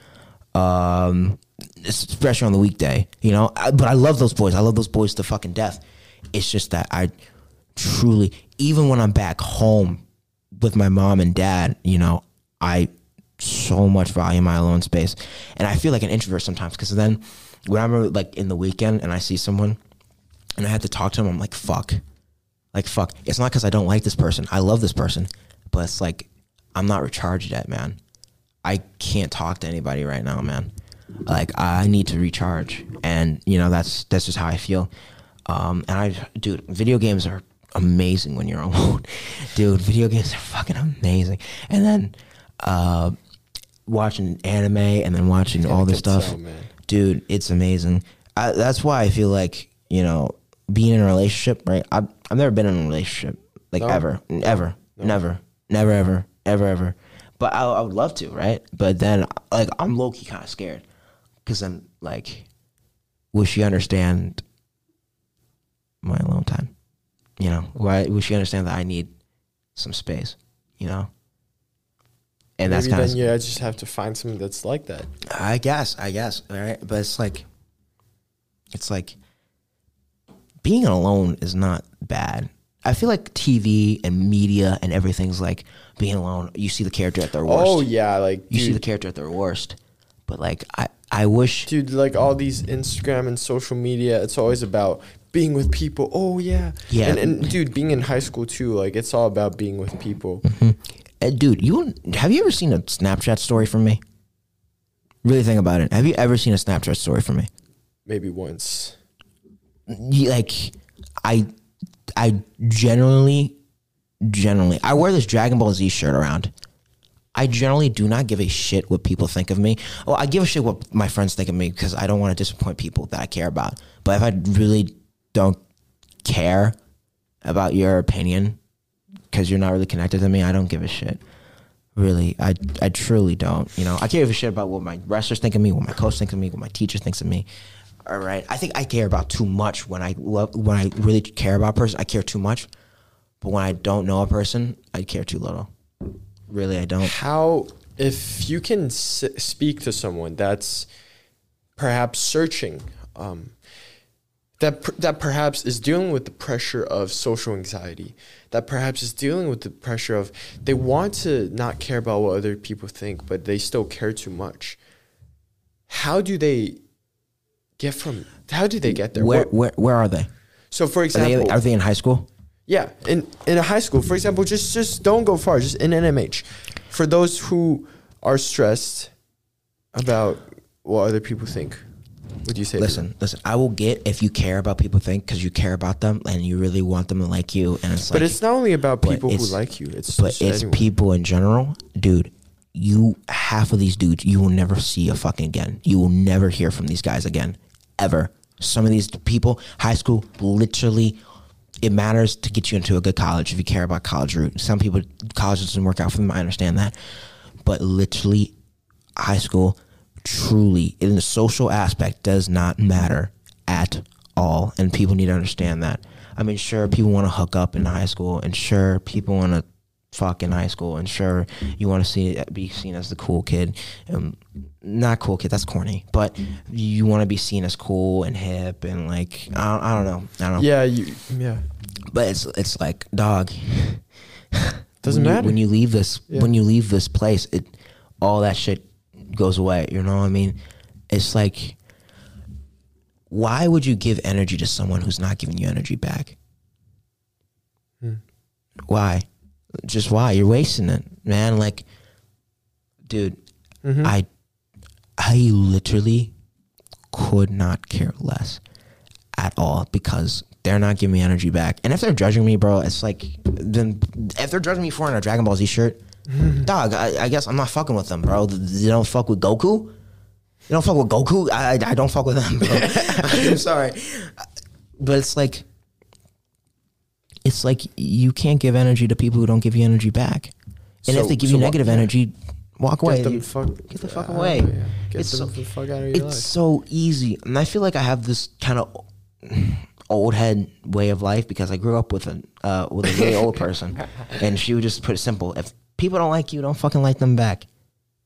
Um, especially on the weekday, you know. I, but I love those boys. I love those boys to fucking death. It's just that I truly, even when I'm back home with my mom and dad, you know, I so much value my alone space, and I feel like an introvert sometimes because then when I'm like in the weekend and I see someone and I have to talk to them, I'm like, fuck, like fuck. It's not because I don't like this person. I love this person, but it's like I'm not recharged yet, man. I can't talk to anybody right now, man. Like I need to recharge, and you know that's that's just how I feel. Um, and I, dude, video games are amazing when you're alone, dude. Video games are fucking amazing. And then uh, watching anime and then watching all this stuff, man. dude. It's amazing. I, that's why I feel like you know being in a relationship, right? I've I've never been in a relationship like No. ever, ever, never, never, ever, ever, ever. But I, I would love to, right? But then, like, I'm low key kind of scared because I'm like, will she understand my alone time? You know, why will she understand that I need some space? You know, and that's Maybe kind then yeah. I just have to find something that's like that. I guess, I guess, all right. But it's like, it's like being alone is not bad. I feel like TV and media and everything's like being alone. You see the character at their oh, worst. Oh yeah, like you see the character at their worst. But like, I, I wish. dude, like all these Instagram and social media, it's always about being with people. Oh yeah, Yeah. And, and dude, being in high school too, like it's all about being with people. Uh, dude, you have you ever seen a Snapchat story from me? Really think about it. Have you ever seen a Snapchat story from me? Maybe once. you- like I I generally generally I wear this Dragon Ball Z shirt around. I generally do not give a shit what people think of me. Well, I give a shit what my friends think of me because I don't want to disappoint people that I care about. But if I really don't care about your opinion because you're not really connected to me, I don't give a shit. Really, I I truly don't. You know, I care a shit about what my wrestlers think of me, what my coach thinks of me, what my teacher thinks of me. All right, I think I care about too much when I love when I really care about a person. I care too much, but when I don't know a person, I care too little. Really, I don't. How if you can s- speak to someone that's perhaps searching, um, that per- that perhaps is dealing with the pressure of social anxiety, that perhaps is dealing with the pressure of they want to not care about what other people think, but they still care too much. How do they get from? How do they get there? Where where where are they? so, for Are example, they are they in high school? yeah, in in a high school, for example, just just don't go far. Just in NMH, for those who are stressed about what other people think, would you say? Listen, listen. I will get if you care about people think because you care about them and you really want them to like you, and it's but like, it's not only about people who like you. It's but it's anyone. people in general, dude. You half of these dudes you will never see a fucking again. You will never hear from these guys again, ever. Some of these people, high school, literally, it matters to get you into a good college if you care about college route. Some people, college doesn't work out for them. I understand that, but literally, high school, truly in the social aspect does not matter at all, and people need to understand that. I mean, sure, people want to hook up in high school, and sure, people want to fuck in high school, and sure, you want to see be seen as the cool kid. Um, not cool kid, that's corny, but you want to be seen as cool and hip, and like I don't, I don't know, I don't know. yeah, you, yeah. But it's it's like dog. Doesn't when you- matter. when you leave this Yeah. when you leave this place. It all that shit goes away. You know what I mean? It's like, why would you give energy to someone who's not giving you energy back? Hmm. Why? Just why? You're wasting it, man. Like, dude, Mhm. I I literally could not care less at all because they're not giving me energy back. And if they're judging me, bro, it's like then if they're judging me for wearing a Dragon Ball Z shirt, dog, I, I guess I'm not fucking with them, bro. They don't fuck with Goku. They don't fuck with Goku. I, I don't fuck with them, bro. I'm sorry, but it's like it's like you can't give energy to people who don't give you energy back. And So- if they give so you negative yeah. energy, walk away. Get fuck, get the fuck away. here. Get It's so- the fuck out of your it's life. so easy, and I feel like I have this kind of old head way of life because I grew up with a uh, with a really old person, and she would just put it simple: if people don't like you, don't fucking like them back.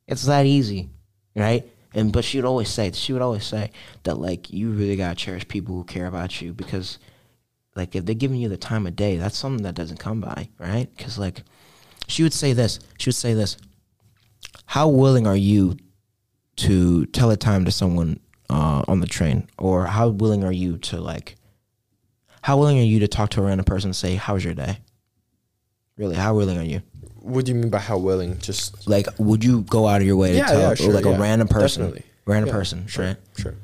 It's that easy, right? And but she would always say, she would always say that like you really gotta cherish people who care about you because, like, if they're giving you the time of day, that's something that doesn't come by, right? Because like, she would say this, she would say this: How willing are you to tell a time to someone uh, on the train, or how willing are you to like, how willing are you to talk to a random person and say, "How was your day?" Really, how willing are you? What do you mean by how willing? Just Like, would you go out of your way to Yeah, tell yeah, sure, like yeah. a random person, Definitely. random Yeah, person, sure, right? sure.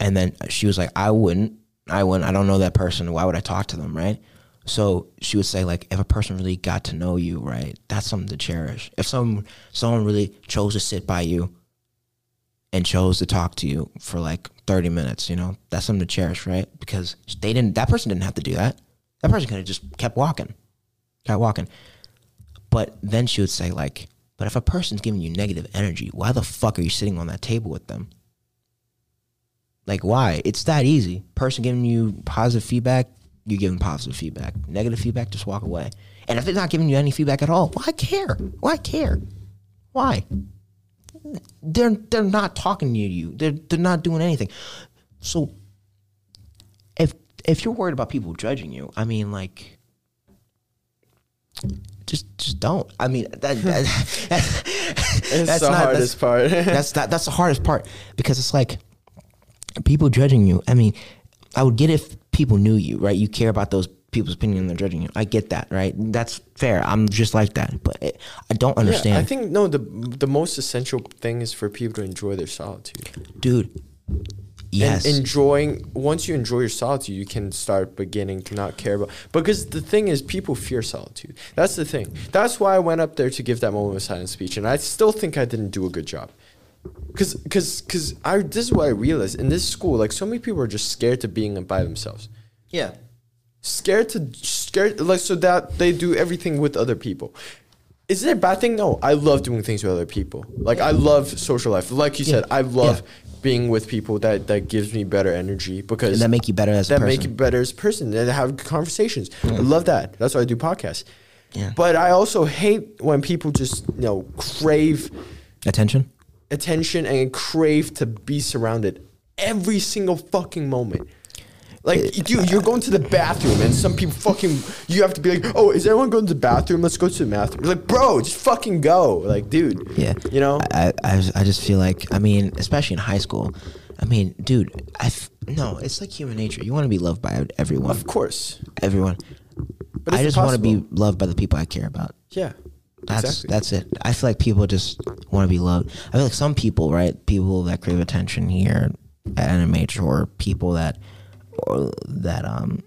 And then she was like, I wouldn't. I wouldn't. I don't know that person. Why would I talk to them, right? So she would say, like, if a person really got to know you, right, that's something to cherish. If some someone really chose to sit by you and chose to talk to you for like thirty minutes, you know, that's something to cherish, right? Because they didn't. That person didn't have to do that. That person could have just kept walking, kept walking. But then she would say, like, but if a person's giving you negative energy, why the fuck are you sitting on that table with them? Like, why? It's that easy. Person giving you positive feedback, you give them positive feedback. Negative feedback, just walk away. And if they're not giving you any feedback at all, why care? Why care? Why? They're they're not talking to you. They're they're not doing anything. So if if you're worried about people judging you, I mean, like, just just don't. I mean, that, that, It's that's the not- hardest part. that's that, that's the hardest part because it's like people judging you. I mean, I would get if people knew you, right? You care about those people's opinion and they're judging you. I get that, right? That's fair. I'm just like that, but it, I don't understand, Yeah, I think no. The the most essential thing is for people to enjoy their solitude. dude. Yes, And enjoying once you enjoy your solitude, you can start beginning to not care about. Because the thing is, people fear solitude. That's the thing. That's why I went up there to give that moment of silence speech, and I still think I didn't do a good job. Cause, cause, cause I. This is what I realized in this school. Like so many people are just scared to being by themselves. yeah, scared to scared like so that they do everything with other people. Is it a bad thing? No, I love doing things with other people. Like I love social life. Like you said, I love being with people that that gives me better energy because and that make you better as a that make you better as a person and have conversations. I love that. That's why I do podcasts. Yeah. But I also hate when people just you know crave Attention. attention and crave to be surrounded every single fucking moment. Like dude, you're going to the bathroom and some people fucking you have to be like, oh, is everyone going to the bathroom? Let's go to the bathroom. You're like, bro, just fucking go. Like, dude. Yeah, You know? I, I, I just feel like, I mean, especially in high school, I mean, dude, I f- no, it's like human nature. You want to be loved by everyone, Of course. everyone. But I just want to be loved by the people I care about. Yeah. That's exactly. that's it. I feel like people just want to be loved. I feel like some people, right? People that crave attention here at NMH, or people that, that um.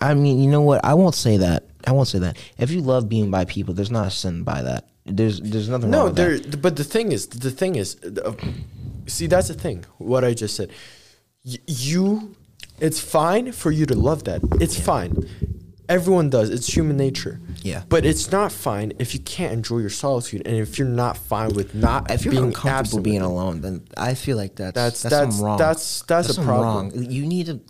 I mean, you know what? I won't say that. I won't say that. If you love being by people, there's not a sin by that. There's there's nothing wrong No, with there. that. But the thing is, the thing is, uh, see, that's the thing. What I just said, Y- you, it's fine for you to love that. It's fine. Everyone does. It's human nature. Yeah. But it's not fine if you can't enjoy your solitude and if you're not fine with not If you're being uncomfortable being alone, then I feel like that's That's- that's, that's- wrong. that's- that's a problem. Wrong. You need to.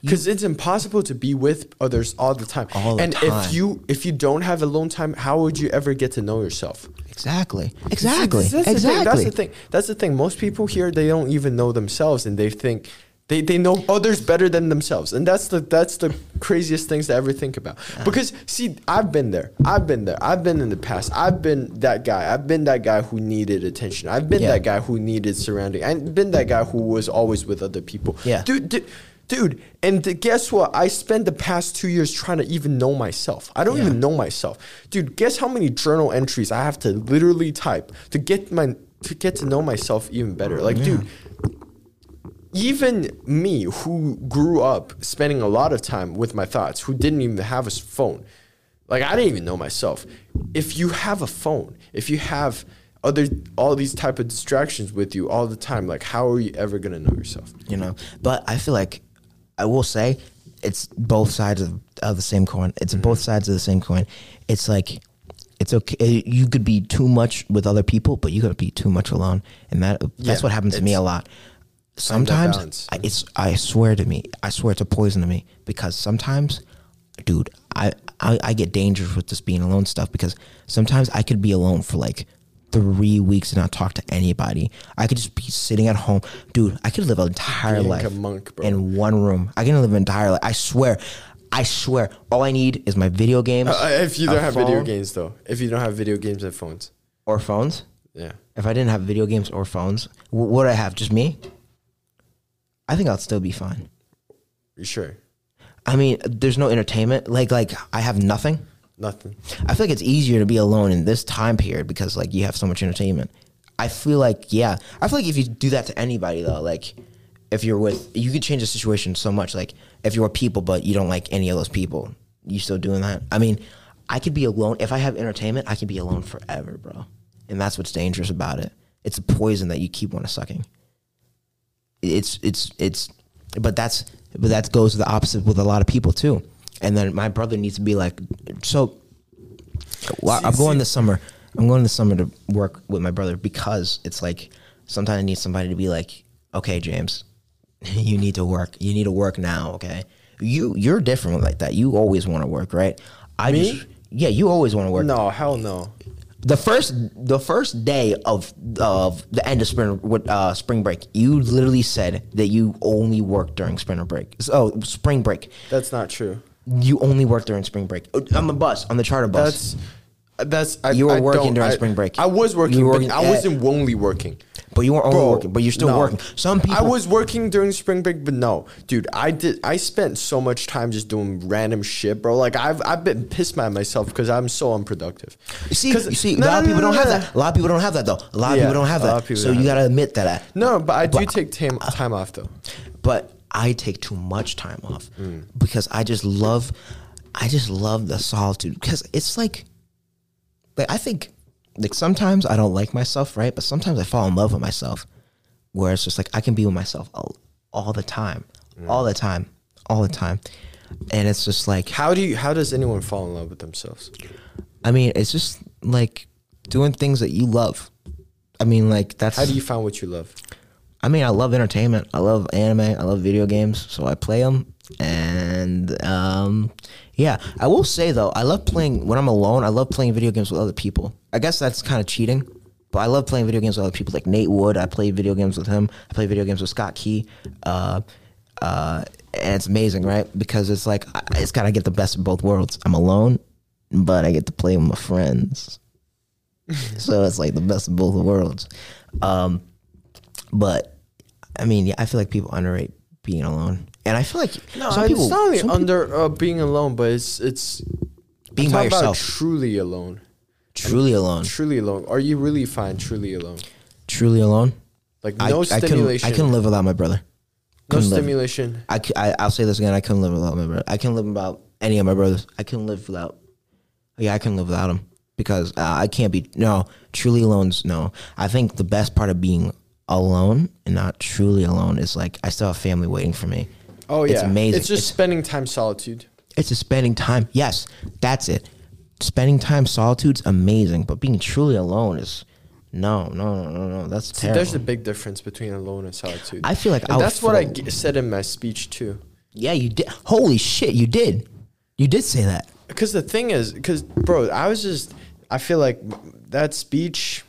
Because it's impossible to be with others all the time. All the and time. if you if you don't have alone time, how would you ever get to know yourself? exactly. Exactly. That's exactly. The thing, that's the thing. That's the thing. Most people here they don't even know themselves, and they think They, they know others better than themselves, and that's the that's the craziest things to ever think about. Because see, I've been there, I've been there, I've been in the past, I've been that guy, I've been that guy who needed attention, I've been Yeah. that guy who needed surrounding, I've been that guy who was always with other people. Yeah. dude, dude, dude and th- guess what? I spent the past two years trying to even know myself. I don't Yeah. even know myself, dude. Guess how many journal entries I have to literally type to get my to get to know myself even better. Like, dude even me who grew up spending a lot of time with my thoughts who didn't even have a phone like i didn't even know myself if you have a phone if you have other all these type of distractions with you all the time like how are you ever going to know yourself you know. But I feel like I will say it's both sides of, of the same coin. It's mm-hmm. both sides of the same coin. It's like it's okay. Eh, you could be too much with other people, but you could be too much alone, and that that's Yeah, what happens to me a lot. Sometimes. I, it's I swear to me, I swear it's a poison to me because sometimes, dude, I, I I get dangerous with this being alone stuff because sometimes I could be alone for like three weeks and not talk to anybody. I could just be sitting at home, dude. I could live an entire Being like life a monk, bro. in one room. I can live an entire life. I swear, I swear. All I need is my video games. Uh, if you don't have video games though if you don't have video games and phones or phones. yeah If I didn't have video games or phones, what would I have? Just me? I think I'll still be fine. you sure I mean, there's no entertainment. Like, like I have nothing. nothing I feel like it's easier to be alone in this time period because like you have so much entertainment. I feel like yeah, I feel like if you do that to anybody though, like if you're with, you could change the situation so much. Like if you're with people but you don't like any of those people, you still doing that? I mean, I could be alone if I have entertainment. I could be alone forever, bro. And that's what's dangerous about it. It's a poison that you keep on sucking. It's it's it's, but that's but that goes the opposite with a lot of people too. And then my brother needs to be like, so well, I'm going this summer. I'm going this summer to work with my brother because it's like sometimes I need somebody to be like, okay, James, you need to work. You need to work now. Okay, you you're different like that. You always want to work, right? I Me? just yeah, you always want to work. no hell no The first the first day of of the end of spring with, uh, spring break, you literally said that you only worked during spring break. Oh, spring break. that's not true You only worked during spring break on the bus, on the charter bus. that's that's I, You were I working during I- spring break. I was working, were working I wasn't only working. But you weren't only Bro, working, but you're still no. working. Some people. I was working during spring break, but no, dude, I did. I spent so much time just doing random shit, bro. Like I've I've been pissed at myself because I'm so unproductive. You see, you see, No, a lot of people no, don't no, have no. that. A lot of people don't have that though. A lot of Yeah, people don't have that. So you gotta admit that. I, No, but I do But- take time time off though. But I take too much time off Mm. because I just love, I just love the solitude because it's like, like I think, like sometimes I don't like myself, right? But sometimes I fall in love with myself, where it's just like I can be with myself all, all the time, Mm. all the time, all the time, and it's just like How do you? How does anyone fall in love with themselves? I mean, it's just like doing things that you love. I mean, like that's. How do you find what you love? I mean, I love entertainment. I love anime. I love video games, so I play them. And um, yeah, I will say though, I love playing when I'm alone. I love playing video games with other people. I guess that's kind of cheating, but I love playing video games with other people. Like Nate Wood, I play video games with him. I play video games with Scott Key. Uh, uh, and it's amazing, right? Because it's like I, it's gotta get the best of both worlds. I'm alone, but I get to play with my friends. so it's like the best of both worlds. Um, but I mean, yeah, I feel like people underrate being alone, and I feel like No, some it's not only some people- under uh, being alone, but it's it's being by yourself, truly alone. truly alone, Truly alone. Are you really fine? Truly alone. truly alone. Like I, no I couldn't, stimulation. I couldn't live without my brother. no couldn't live. stimulation. I I I'll say this again. I couldn't live without my brother. I couldn't live without any of my brothers. I couldn't live without. Yeah, I couldn't live without him because uh, I can't be. No, truly alone's no. I think the best part of being alone and not truly alone is like I still have family waiting for me. Oh yeah, it's amazing. It's just spending time solitude. It's a spending time. Yes, that's it. Spending time solitude's amazing, but being truly alone is no, no, no, no, no. That's See, terrible. there's a big difference between alone and solitude. I feel like I that's what I said in my speech too. yeah, you did. Holy shit, you did. You did say that. Because the thing is, because bro, I was just, I feel like that speech,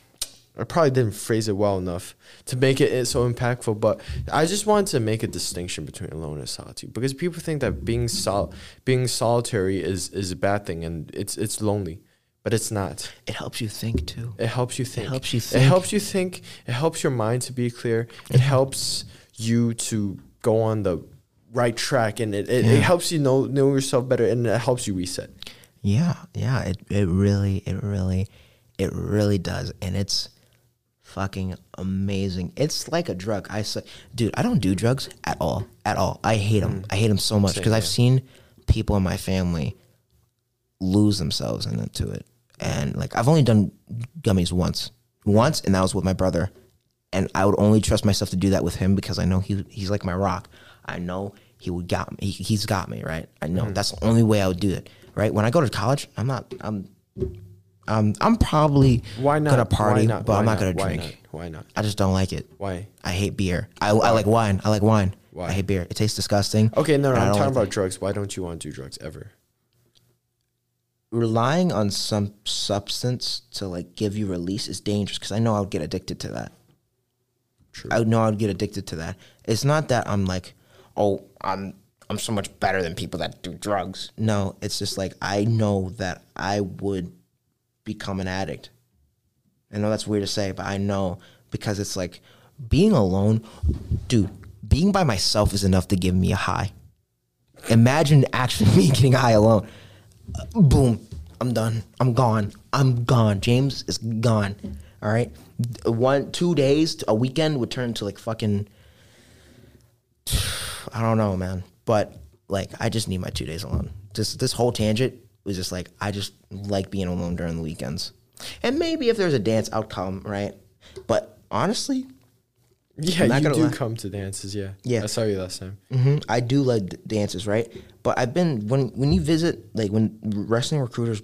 I probably didn't phrase it well enough to make it so impactful. But I just wanted to make a distinction between alone and solitude because people think that being sol- being solitary is is a bad thing and it's it's lonely, but it's not. It helps you think too. It helps you think. It helps you think. It helps you think. It helps your mind to be clear. It helps you to go on the right track, and it, it, Yeah. it helps you know know yourself better, and it helps you reset. Yeah, yeah. It it really, it really, it really does, and it's fucking amazing. It's like a drug. I say, dude, I don't do drugs at all, at all. I hate them. I hate them so much Mm. Because I've seen people in my family lose themselves into it, and like I've only done gummies once, once, and that was with my brother, and I would only trust myself to do that with him because I know he he's like my rock. I know he would got me. He, he's got me right. I know Mm-hmm. that's the only way I would do it. Right when I go to college, I'm not. I'm. Um, I'm probably Why not? gonna party, not? but I'm Why not gonna Why drink. not? Why not? I just don't like it. Why? I hate beer. I, I like wine. I like wine. Why? I hate beer. It tastes disgusting. Okay, no, no. I'm talking like about drugs. Why don't you want to do drugs ever? relying on some substance to like give you release is dangerous because I know I would get addicted to that. True. I would know I would get addicted to that. It's not that I'm like, oh, I'm I'm so much better than people that do drugs. No, it's just like I know that I would become an addict. I know that's weird to say, but I know because it's like being alone, dude. Being by myself is enough to give me a high. Imagine actually me getting high alone. Uh, boom, I'm done. I'm gone. I'm gone. James is gone. All right, one, two days, a weekend would turn to like fucking. I don't know, man. But like, I just need my two days alone. Just this whole tangent was just like I just like being alone during the weekends. And maybe if there's a dance outcome, right? But honestly, Yeah, I'm you do lie. come to dances. Yeah. Yeah. I saw you last time. hmm I do like d- dances, right? But I've been when when you visit, like when wrestling recruiters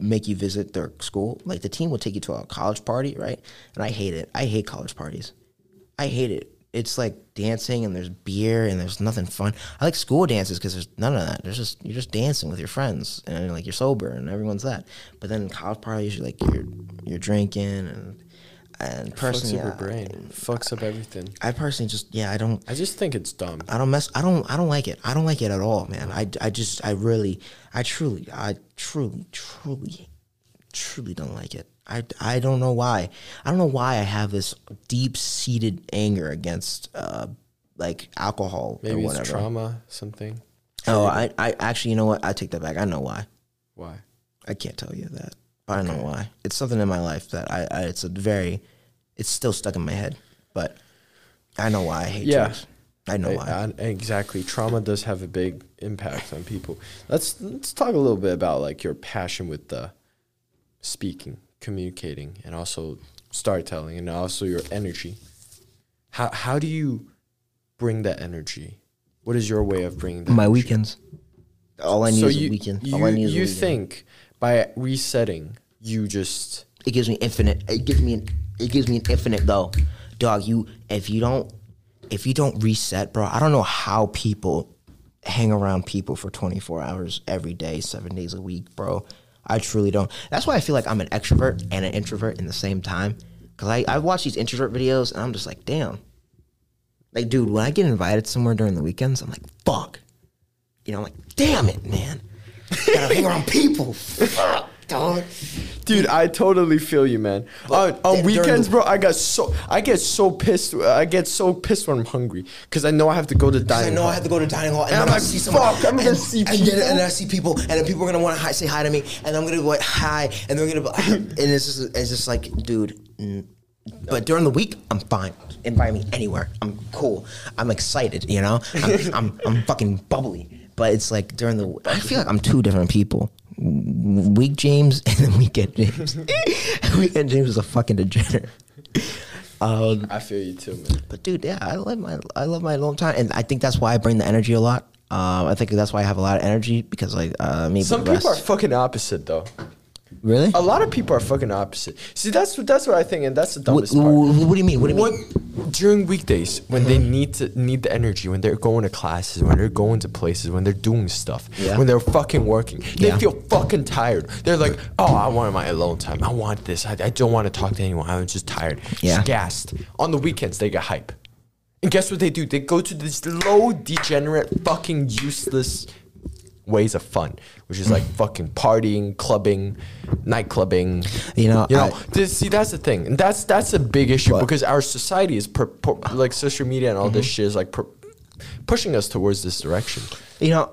make you visit their school, like the team will take you to a college party, right? And I hate it. I hate college parties. I hate it. It's like dancing and there's beer and there's nothing fun. I like school dances because there's none of that. There's just you're just dancing with your friends and like you're sober and everyone's that. But then college parties, you're like you're you're drinking and and Fucks personally, up your I- brain. Fucks up everything. I personally just yeah I don't I just think it's dumb. I don't mess. I don't. I don't like it. I don't like it at all, man. I, I just. I really. I truly. I truly. Truly. Truly don't like it. I, I don't know why. I don't know why I have this deep seated anger against uh like alcohol Maybe or it's trauma, something. Oh, I, I actually, you know what? I take that back. I know why. Why? I can't tell you that, but I know why. It's something in my life that I, I. It's a very. It's still stuck in my head, but I know why I hate Yeah. drugs. I know I- why. I- exactly. Trauma does have a big impact on people. Let's let's talk a little bit about like your passion with the speaking, communicating, and also storytelling, and also your energy. How how do you bring that energy? What is your way of bringing that? my energy? weekends. All I need so is you, a weekend. You, All I need is a you think by resetting, you just it gives me infinite. It gives me. An, it gives me an infinite though, dog. You if you don't if you don't reset, bro. I don't know how people hang around people for 24 hours every day, seven days a week, bro. I truly don't. That's why I feel like I'm an extrovert and an introvert in the same time. Cause I I watch these introvert videos and I'm just like, damn. Like, dude, when I get invited somewhere during the weekends, I'm like, fuck. You know, I'm like, damn it, man. Gotta hang around people. Fuck, Dude, I totally feel you, man. On, on th- weekends, bro, I got so I get so pissed. I get so pissed when I'm hungry because I know I have to go to dining. I know hall. I have to go to dining hall, and, And I'm like, see someone. fuck, I'm gonna see and, people. and then I see people, and then people are gonna want to hi, say hi to me, and I'm gonna be like hi, and they're gonna, be, and it's just, it's just like, dude. mm. But during the week, I'm fine. Invite me anywhere. I'm cool. I'm excited. You know, I'm, I'm, I'm fucking bubbly. But it's like during the, I feel like I'm two different people. Week James and then weekend James. weekend James is a fucking degenerate. Um, I feel you too, man. but dude, yeah, I love my I love my alone time, and I think that's why I bring the energy a lot. Um, I think that's why I have a lot of energy because like uh, maybe Some people are fucking opposite, though. Really. A lot of people are fucking opposite. See, that's what that's what I think, and that's the What, dumbest part. what, what do you mean? What do you mean? during weekdays when they need to need the energy when they're going to classes when they're going to places when they're doing stuff Yeah. when they're fucking working they Yeah. feel fucking tired they're like oh i want my alone time i want this i, I don't want to talk to anyone i'm just tired Yeah. just gassed on the weekends they get hype and guess what they do they go to these low degenerate fucking useless ways of fun which is like fucking partying clubbing night clubbing You know, you know I- this, see that's the thing and that's that's a big issue because our society is per, per- like social media and all this Mm-hmm. shit is like per, pushing us towards this direction You know,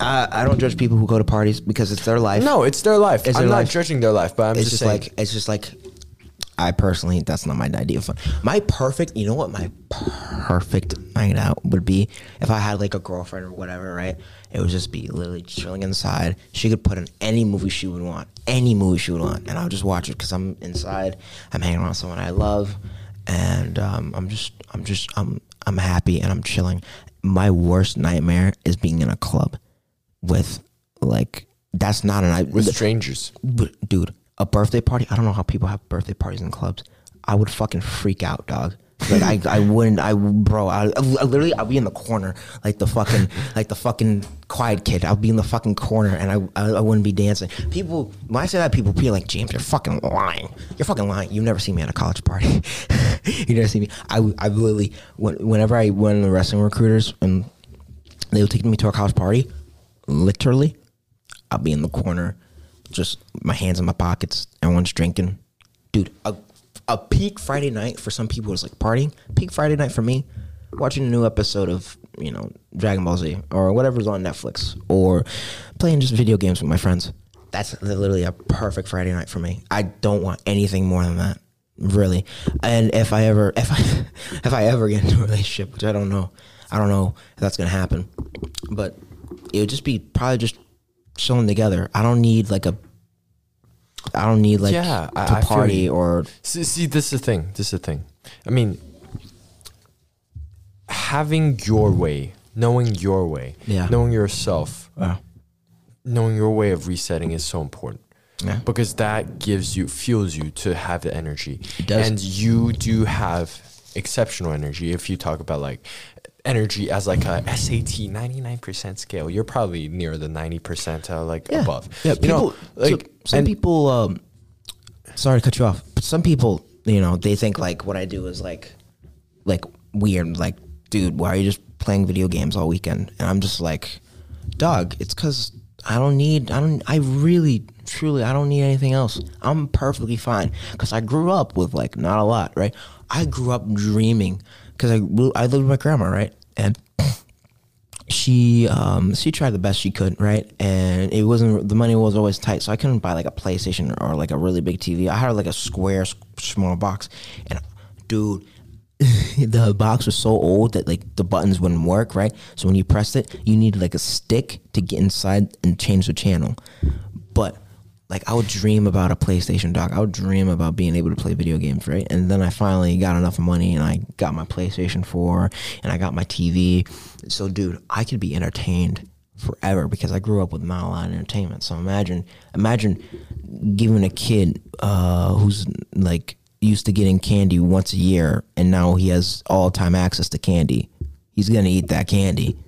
I, I don't judge people who go to parties because it's their life. no it's their life It's i'm their not life. judging their life but i'm it's just, just, like it's just like I personally that's not my idea of fun. My perfect, you know what my perfect night out would be if I had like a girlfriend or whatever, right? It would just be literally chilling inside. She could put in any movie she would want, any movie she would want, and I'll just watch it because I'm inside. I'm hanging around someone I love, and um, I'm just I'm just I'm I'm happy and I'm chilling. My worst nightmare is being in a club with like that's not an I with strangers but, dude, a birthday party. I don't know how people have birthday parties in clubs. I would fucking freak out, dog. Like I, I wouldn't. I, bro, I, I literally, I'd be in the corner, like the fucking, like the fucking quiet kid. I'd be in the fucking corner, and I, I, I wouldn't be dancing. People, when I say that, people feel like James, you're fucking lying. You're fucking lying. You never see me at a college party. you never see me. I, I literally, when, whenever I went to wrestling recruiters, and they would take me to a college party, literally, I'll be in the corner, just my hands in my pockets. Everyone's drinking. Dude, a, a peak Friday night for some people is like partying. Peak Friday night for me, watching a new episode of, you know, Dragon Ball Z or whatever's on Netflix or playing just video games with my friends. That's literally a perfect Friday night for me. I don't want anything more than that. Really. And if I ever if I if I ever get into a relationship, which I don't know, I don't know if that's gonna happen. But it would just be probably just chilling together. I don't need like a. I don't need like Yeah, I- to I party you. or See, see, this is the thing. This is the thing. I mean, having your way, knowing your way, Yeah. knowing yourself, uh, knowing your way of resetting is so important. Yeah. Because that gives you, fuels you to have the energy. It does. And you do have exceptional energy. If you talk about like energy as like a SAT 99% scale, you're probably near the 90 percentile, like yeah, above. Yeah, You know, people. like, so, some people. Um, sorry to cut you off, but some people, you know, they think like what I do is like, like weird. Like, dude, why are you just playing video games all weekend? And I'm just like, dog, it's because I don't need. I don't. I really, truly, I don't need anything else. I'm perfectly fine because I grew up with like not a lot, right? I grew up dreaming because I I lived with my grandma, right, and she um she tried the best she could right? And it wasn't the money was always tight so i couldn't buy like a playstation or like a really big tv i had like a square small box and dude the box was so old that like the buttons wouldn't work right? So when you pressed it you needed like a stick to get inside and change the channel. But like I would dream about a PlayStation dog. I would dream about being able to play video games, right? And then I finally got enough money and I got my PlayStation 4 and I got my TV. So dude, I could be entertained forever because I grew up with not a entertainment. So imagine imagine giving a kid uh, who's like used to getting candy once a year and now he has all time access to candy. He's gonna eat that candy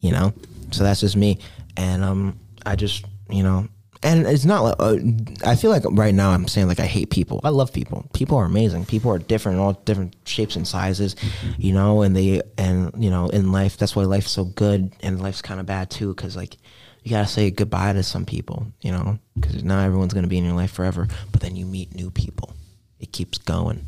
you know so that's just me and um i just you know and it's not like uh, i feel like right now i'm saying like i hate people. I love people. People are amazing. People are different in all different shapes and sizes you know and they and you know in life that's why life's so good and life's kind of bad too because like you gotta say goodbye to some people you know because not everyone's gonna be in your life forever but then you meet new people. It keeps going.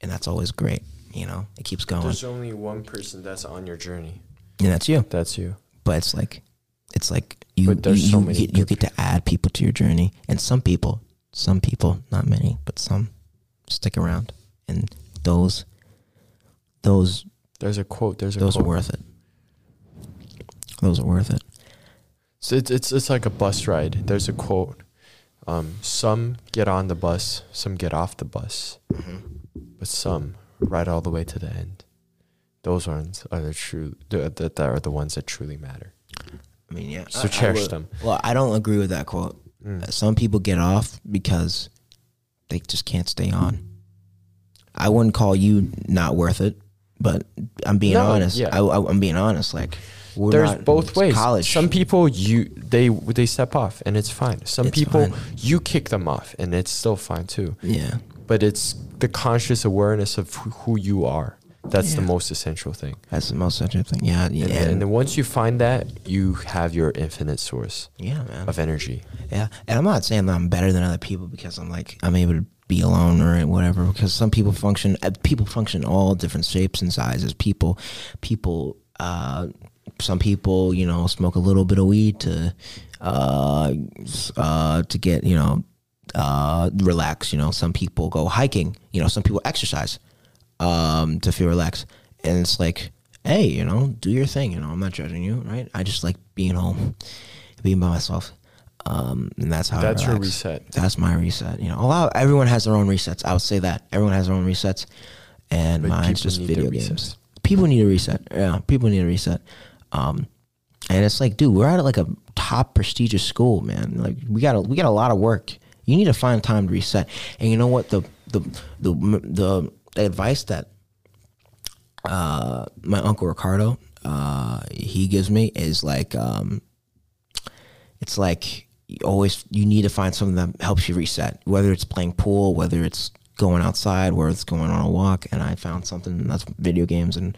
And that's always great you know? It keeps going. There's only one person that's on your journey. and that's you. That's you. but it's like it's like you But there's you, so you many get, you get to add people to your journey and some people some people not many but some stick around and those those There's a quote. There's a those are worth it those are worth it So it's, it's it's like a bus ride. There's a quote. Um, some get on the bus, some get off the bus, but some ride all the way to the end. Those ones are the true. The, that are the ones that truly matter. I mean yeah So I- I cherish would- them. well i don't agree with that quote Mm. some people get off because they just can't stay on I wouldn't call you not worth it, but I'm being No, honest. yeah. I, I, am being honest. Like we're There's not- both ways. College. Some people you they they step off and it's fine. Some It's people fine. you kick them off and it's still fine too. yeah. But it's the conscious awareness of who you are. That's the most essential thing. That's the most essential thing. Yeah. Yeah. And, then, and then once you find that, you have your infinite source yeah, man. of energy. Yeah, and I'm not saying that I'm better than other people because I'm like I'm able to be alone or whatever. Because some people function, uh, people function all different shapes and sizes. People, people, uh, some people, you know, smoke a little bit of weed to, uh, uh, to get you know, uh, relax. You know, some people go hiking. You know, some people exercise, um, to feel relaxed. And it's like, hey, you know, do your thing. You know, I'm not judging you, right? I just like being home, being by myself. Um, and that's how I That's your reset. That's my reset. You know, a lot, everyone has their own resets. I would say that everyone has their own resets, and But mine's just video games. People need a reset. Yeah, people need a reset. Um, and it's like, dude, we're at like a top prestigious school, man. Like we got a, we got a lot of work. You need to find time to reset. And you know what? The the the the, the advice that uh, my uncle Ricardo uh, he gives me is like um, it's like you always you need to find something that helps you reset whether it's playing pool whether it's going outside whether it's going on a walk. And i found something that's video games and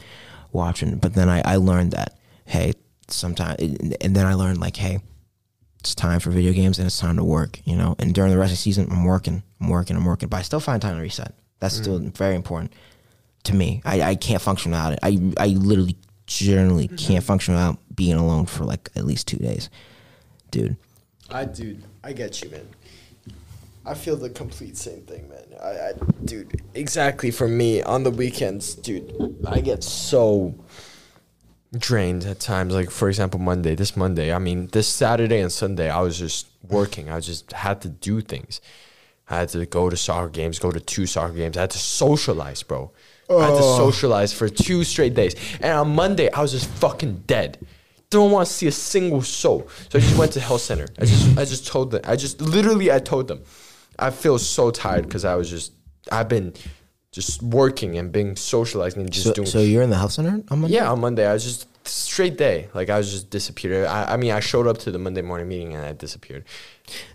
watching. But then i, I learned that hey sometimes and then i learned like hey it's time for video games and it's time to work you know? And during the rest of the season i'm working i'm working i'm working but i still find time to reset that's still mm. very important to me I, I can't function without it i i literally generally mm-hmm. can't function without being alone for like at least two days dude I dude, I get you, man. I feel the complete same thing, man. I, I dude, exactly for me on the weekends, dude. I get so drained at times. Like for example, Monday. This Monday, I mean, this Saturday and Sunday, I was just working. I just had to do things. I had to go to soccer games, go to two soccer games. I had to socialize, bro. I had to oh. socialize for two straight days. And on Monday, I was just fucking dead. Don't want to see a single soul. So I just went to health center. I just I just told them. I just literally I told them. I feel so tired because I was just I've been just working and being socializing and just so, doing so you're in the health center on Monday? yeah, on Monday I was just straight day. Like I was just disappeared. I, I mean, I showed up to the Monday morning meeting and I disappeared.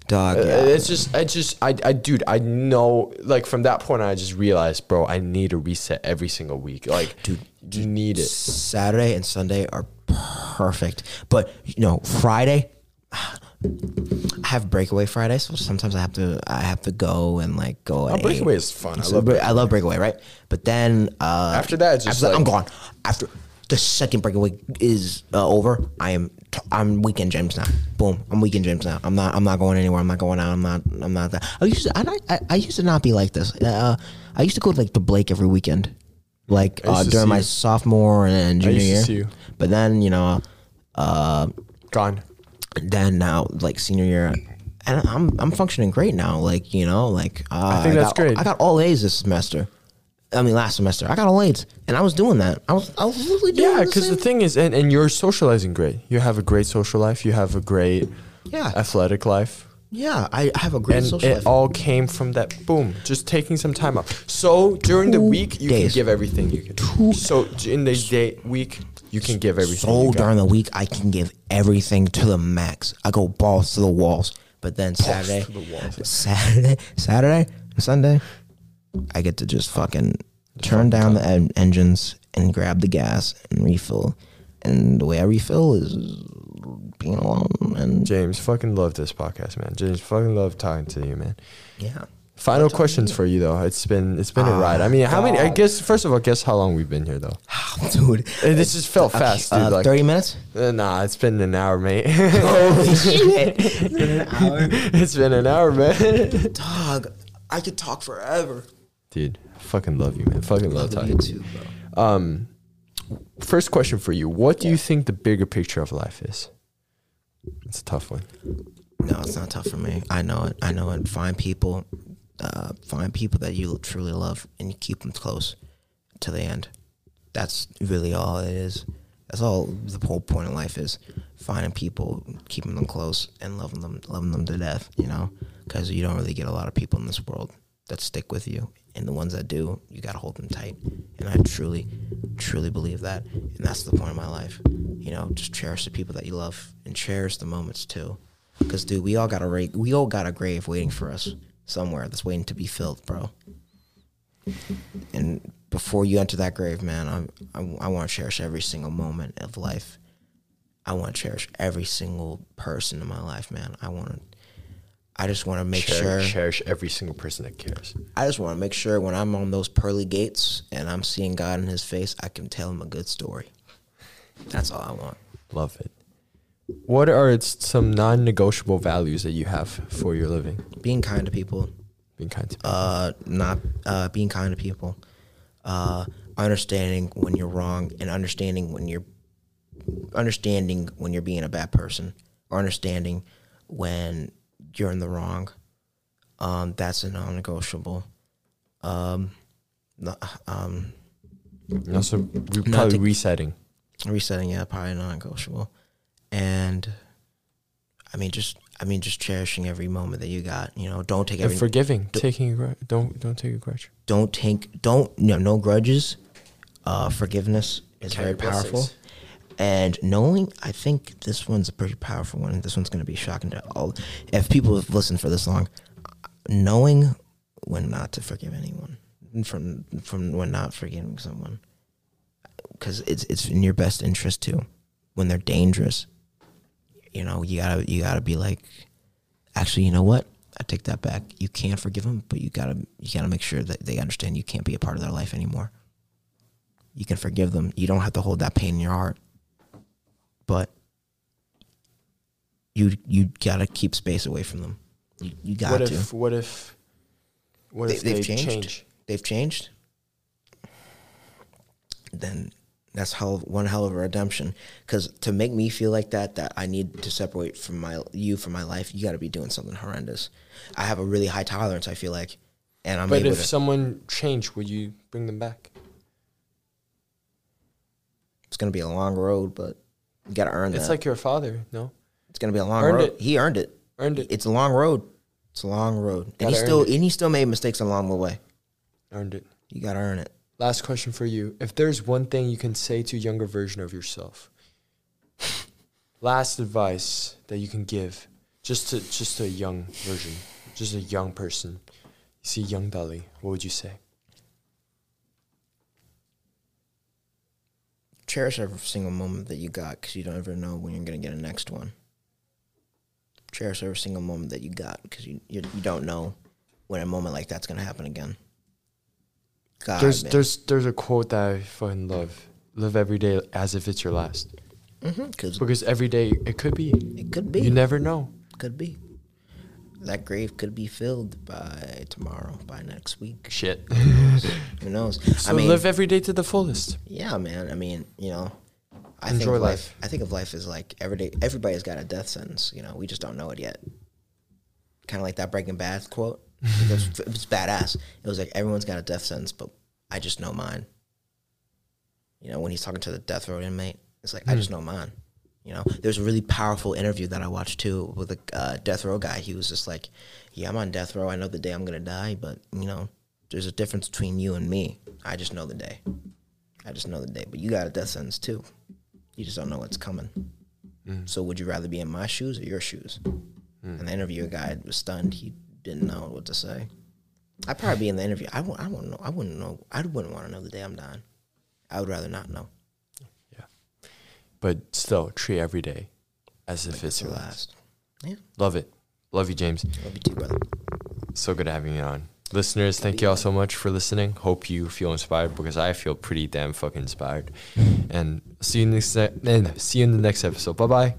Dog. Uh, Yeah. It's just, I just, I, I, dude, I know. Like from that point, I just realized, bro, I need a reset every single week. Like, dude, you need it. Saturday and Sunday are perfect, but you know Friday. I have breakaway Friday, so sometimes I have to I have to go and like go. Oh, breakaway eight. is fun. I love bre- I love breakaway, right? But then uh, After that, it's just after that, I'm gone. After the second breakaway is uh, over, I am I'm weekend James now. Boom, I'm weekend James now. I'm not I'm not going anywhere. I'm not going out. I'm not I'm not that. I used to, I, I, I used to not be like this. Uh, I used to go like to Blake every weekend, like uh, during my you. sophomore and junior year. But then you know, uh, Gone. then now like senior year, and I'm I'm functioning great now. Like you know, like uh, I think that's got, great. I got all A's this semester. I mean, last semester I got all A's, and I was doing that. I was I was literally doing Yeah, because the same- thing is, and, and you're socializing great. You have a great social life. You have a great Yeah. athletic life. yeah, I have a great And social it life. all came from that boom, just taking some time off. So during the week, you days. can give everything you can. So in the day week, you can give everything. so during the week I can give everything to the max. I go balls to the walls. But then Saturday, to the. Saturday, Saturday, Sunday, I get to just fucking turn down the en- engines and grab the gas and refill. And the way I refill is being alone and James, fucking love this podcast, man. James, fucking love talking to you, man. yeah. Final questions for you though. It's been it's been a Ah, ride. I mean, how many? I guess first of all, guess how long we've been here though. Dude, Uh, This just felt fast, dude. uh, like, thirty minutes. uh, nah, it's been an hour, mate. Holy shit! In an hour, it's been an hour, man. dog. I could talk forever. Dude, fucking love you, man. Fucking love, Love talking. you bro. Um, first question for you: What do you think the bigger picture of life is? It's a tough one. No, it's not tough for me. I know it. I know it. Find people, uh, find people that you truly love, and you keep them close to the end. That's really all it is. That's all the whole point of life is: finding people, keeping them close, and loving them, loving them to death. You know, because you don't really get a lot of people in this world that stick with you and the ones that do, you gotta hold them tight. And I truly, truly believe that, and that's the point of my life. You know, just cherish the people that you love and cherish the moments too. Cause dude, we all got a ra- we all got a grave waiting for us somewhere that's waiting to be filled, bro. And before you enter that grave, man, I I, I want to cherish every single moment of life. I want to cherish every single person in my life, man. I want to. I just want to make Cherish, sure. cherish every single person that cares. I just want to make sure when I'm on those pearly gates and I'm seeing God in His face, I can tell Him a good story. That's all I want. Love it. What are some non-negotiable values that you have for your living? Being kind to people, Being kind to people. uh, not uh, being kind to people, uh, understanding when you're wrong, and understanding when you're understanding when you're being a bad person, or understanding when you're in the wrong. Um, that's a non-negotiable. Um, no- um, And also, re- Not probably to- resetting. resetting, yeah, probably non-negotiable, and I mean, just I mean, just cherishing every moment that you got. You know, don't take every forgiving, taking a gr- don't don't take a grudge. don't take don't you know no grudges uh forgiveness is Okay, very powerful blessings. And knowing i think this one's a pretty powerful one this one's going to be shocking to all if people have listened for this long knowing when not to forgive anyone from from when not forgiving someone because it's it's in your best interest too. When they're dangerous you know you gotta you gotta be like actually you know what? I take that back. You can forgive them but you gotta you gotta make sure that they understand you can't be a part of their life anymore. You can forgive them. You don't have to hold that pain in your heart but you you gotta keep space away from them you, you got What to if what if what They- if they've they changed. change? they've changed, then that's hell one hell of a redemption. Because to make me feel like that, that I need to separate from my you from my life, you got to be doing something horrendous. I have a really high tolerance. I feel like, and I'm But if to. someone changed, would you bring them back? it's gonna be a long road, but you got to earn It's that. It's like your father, no? it's gonna be a long Earned road. it. He earned it. Earned it. It's a long road. It's a long road, and Gotta he still it. and he still made mistakes along the way. Earned it. You got to earn it. Last question for you. If there's one thing you can say to a younger version of yourself, last advice that you can give, just to just to a young version, just a young person. You see young Dali, what would you say? Cherish every single moment that you got because you don't ever know when you're going to get a next one. Cherish every single moment that you got because you, you you don't know when a moment like that's going to happen again. God, there's man. there's there's a quote that I fucking love. Live every day as if it's your last. because Because every day it could be. Mm-hmm. it could be, You never know. could be. That grave could be filled by tomorrow, by next week. Shit. Who knows? so I mean, live every day to the fullest. Yeah, man. I mean, you know, I Enjoy think of life. life. I think of life as like every day. Everybody's got a death sentence. You know, we just don't know it yet. Kind of like that Breaking Bad quote. it, was, it was badass. It was like everyone's got a death sentence, but I just know mine. You know, when he's talking to the death row inmate, it's like I just hmm. know mine. You know, there's a really powerful interview that I watched too with a uh, death row guy. He was just like, "Yeah, I'm on death row. I know the day I'm gonna die, but you know, there's a difference between you and me. I just know the day. I just know the day. But you got a death sentence too. You just don't know what's coming. So would you rather be in my shoes or your shoes?" And the interviewer guy was stunned. He didn't know what to say. I'd probably be in the interview. I won't. I wouldn't know. I wouldn't know. I wouldn't want to know the day I'm dying. I would rather not know. But still, treat every day as if it's your last. last. Yeah. Love it. Love you, James. Love you too, brother. So good having you on. Listeners, thank you all so much for listening. Hope you feel inspired because I feel pretty damn fucking inspired. And see you next and see you in the next episode. Bye bye.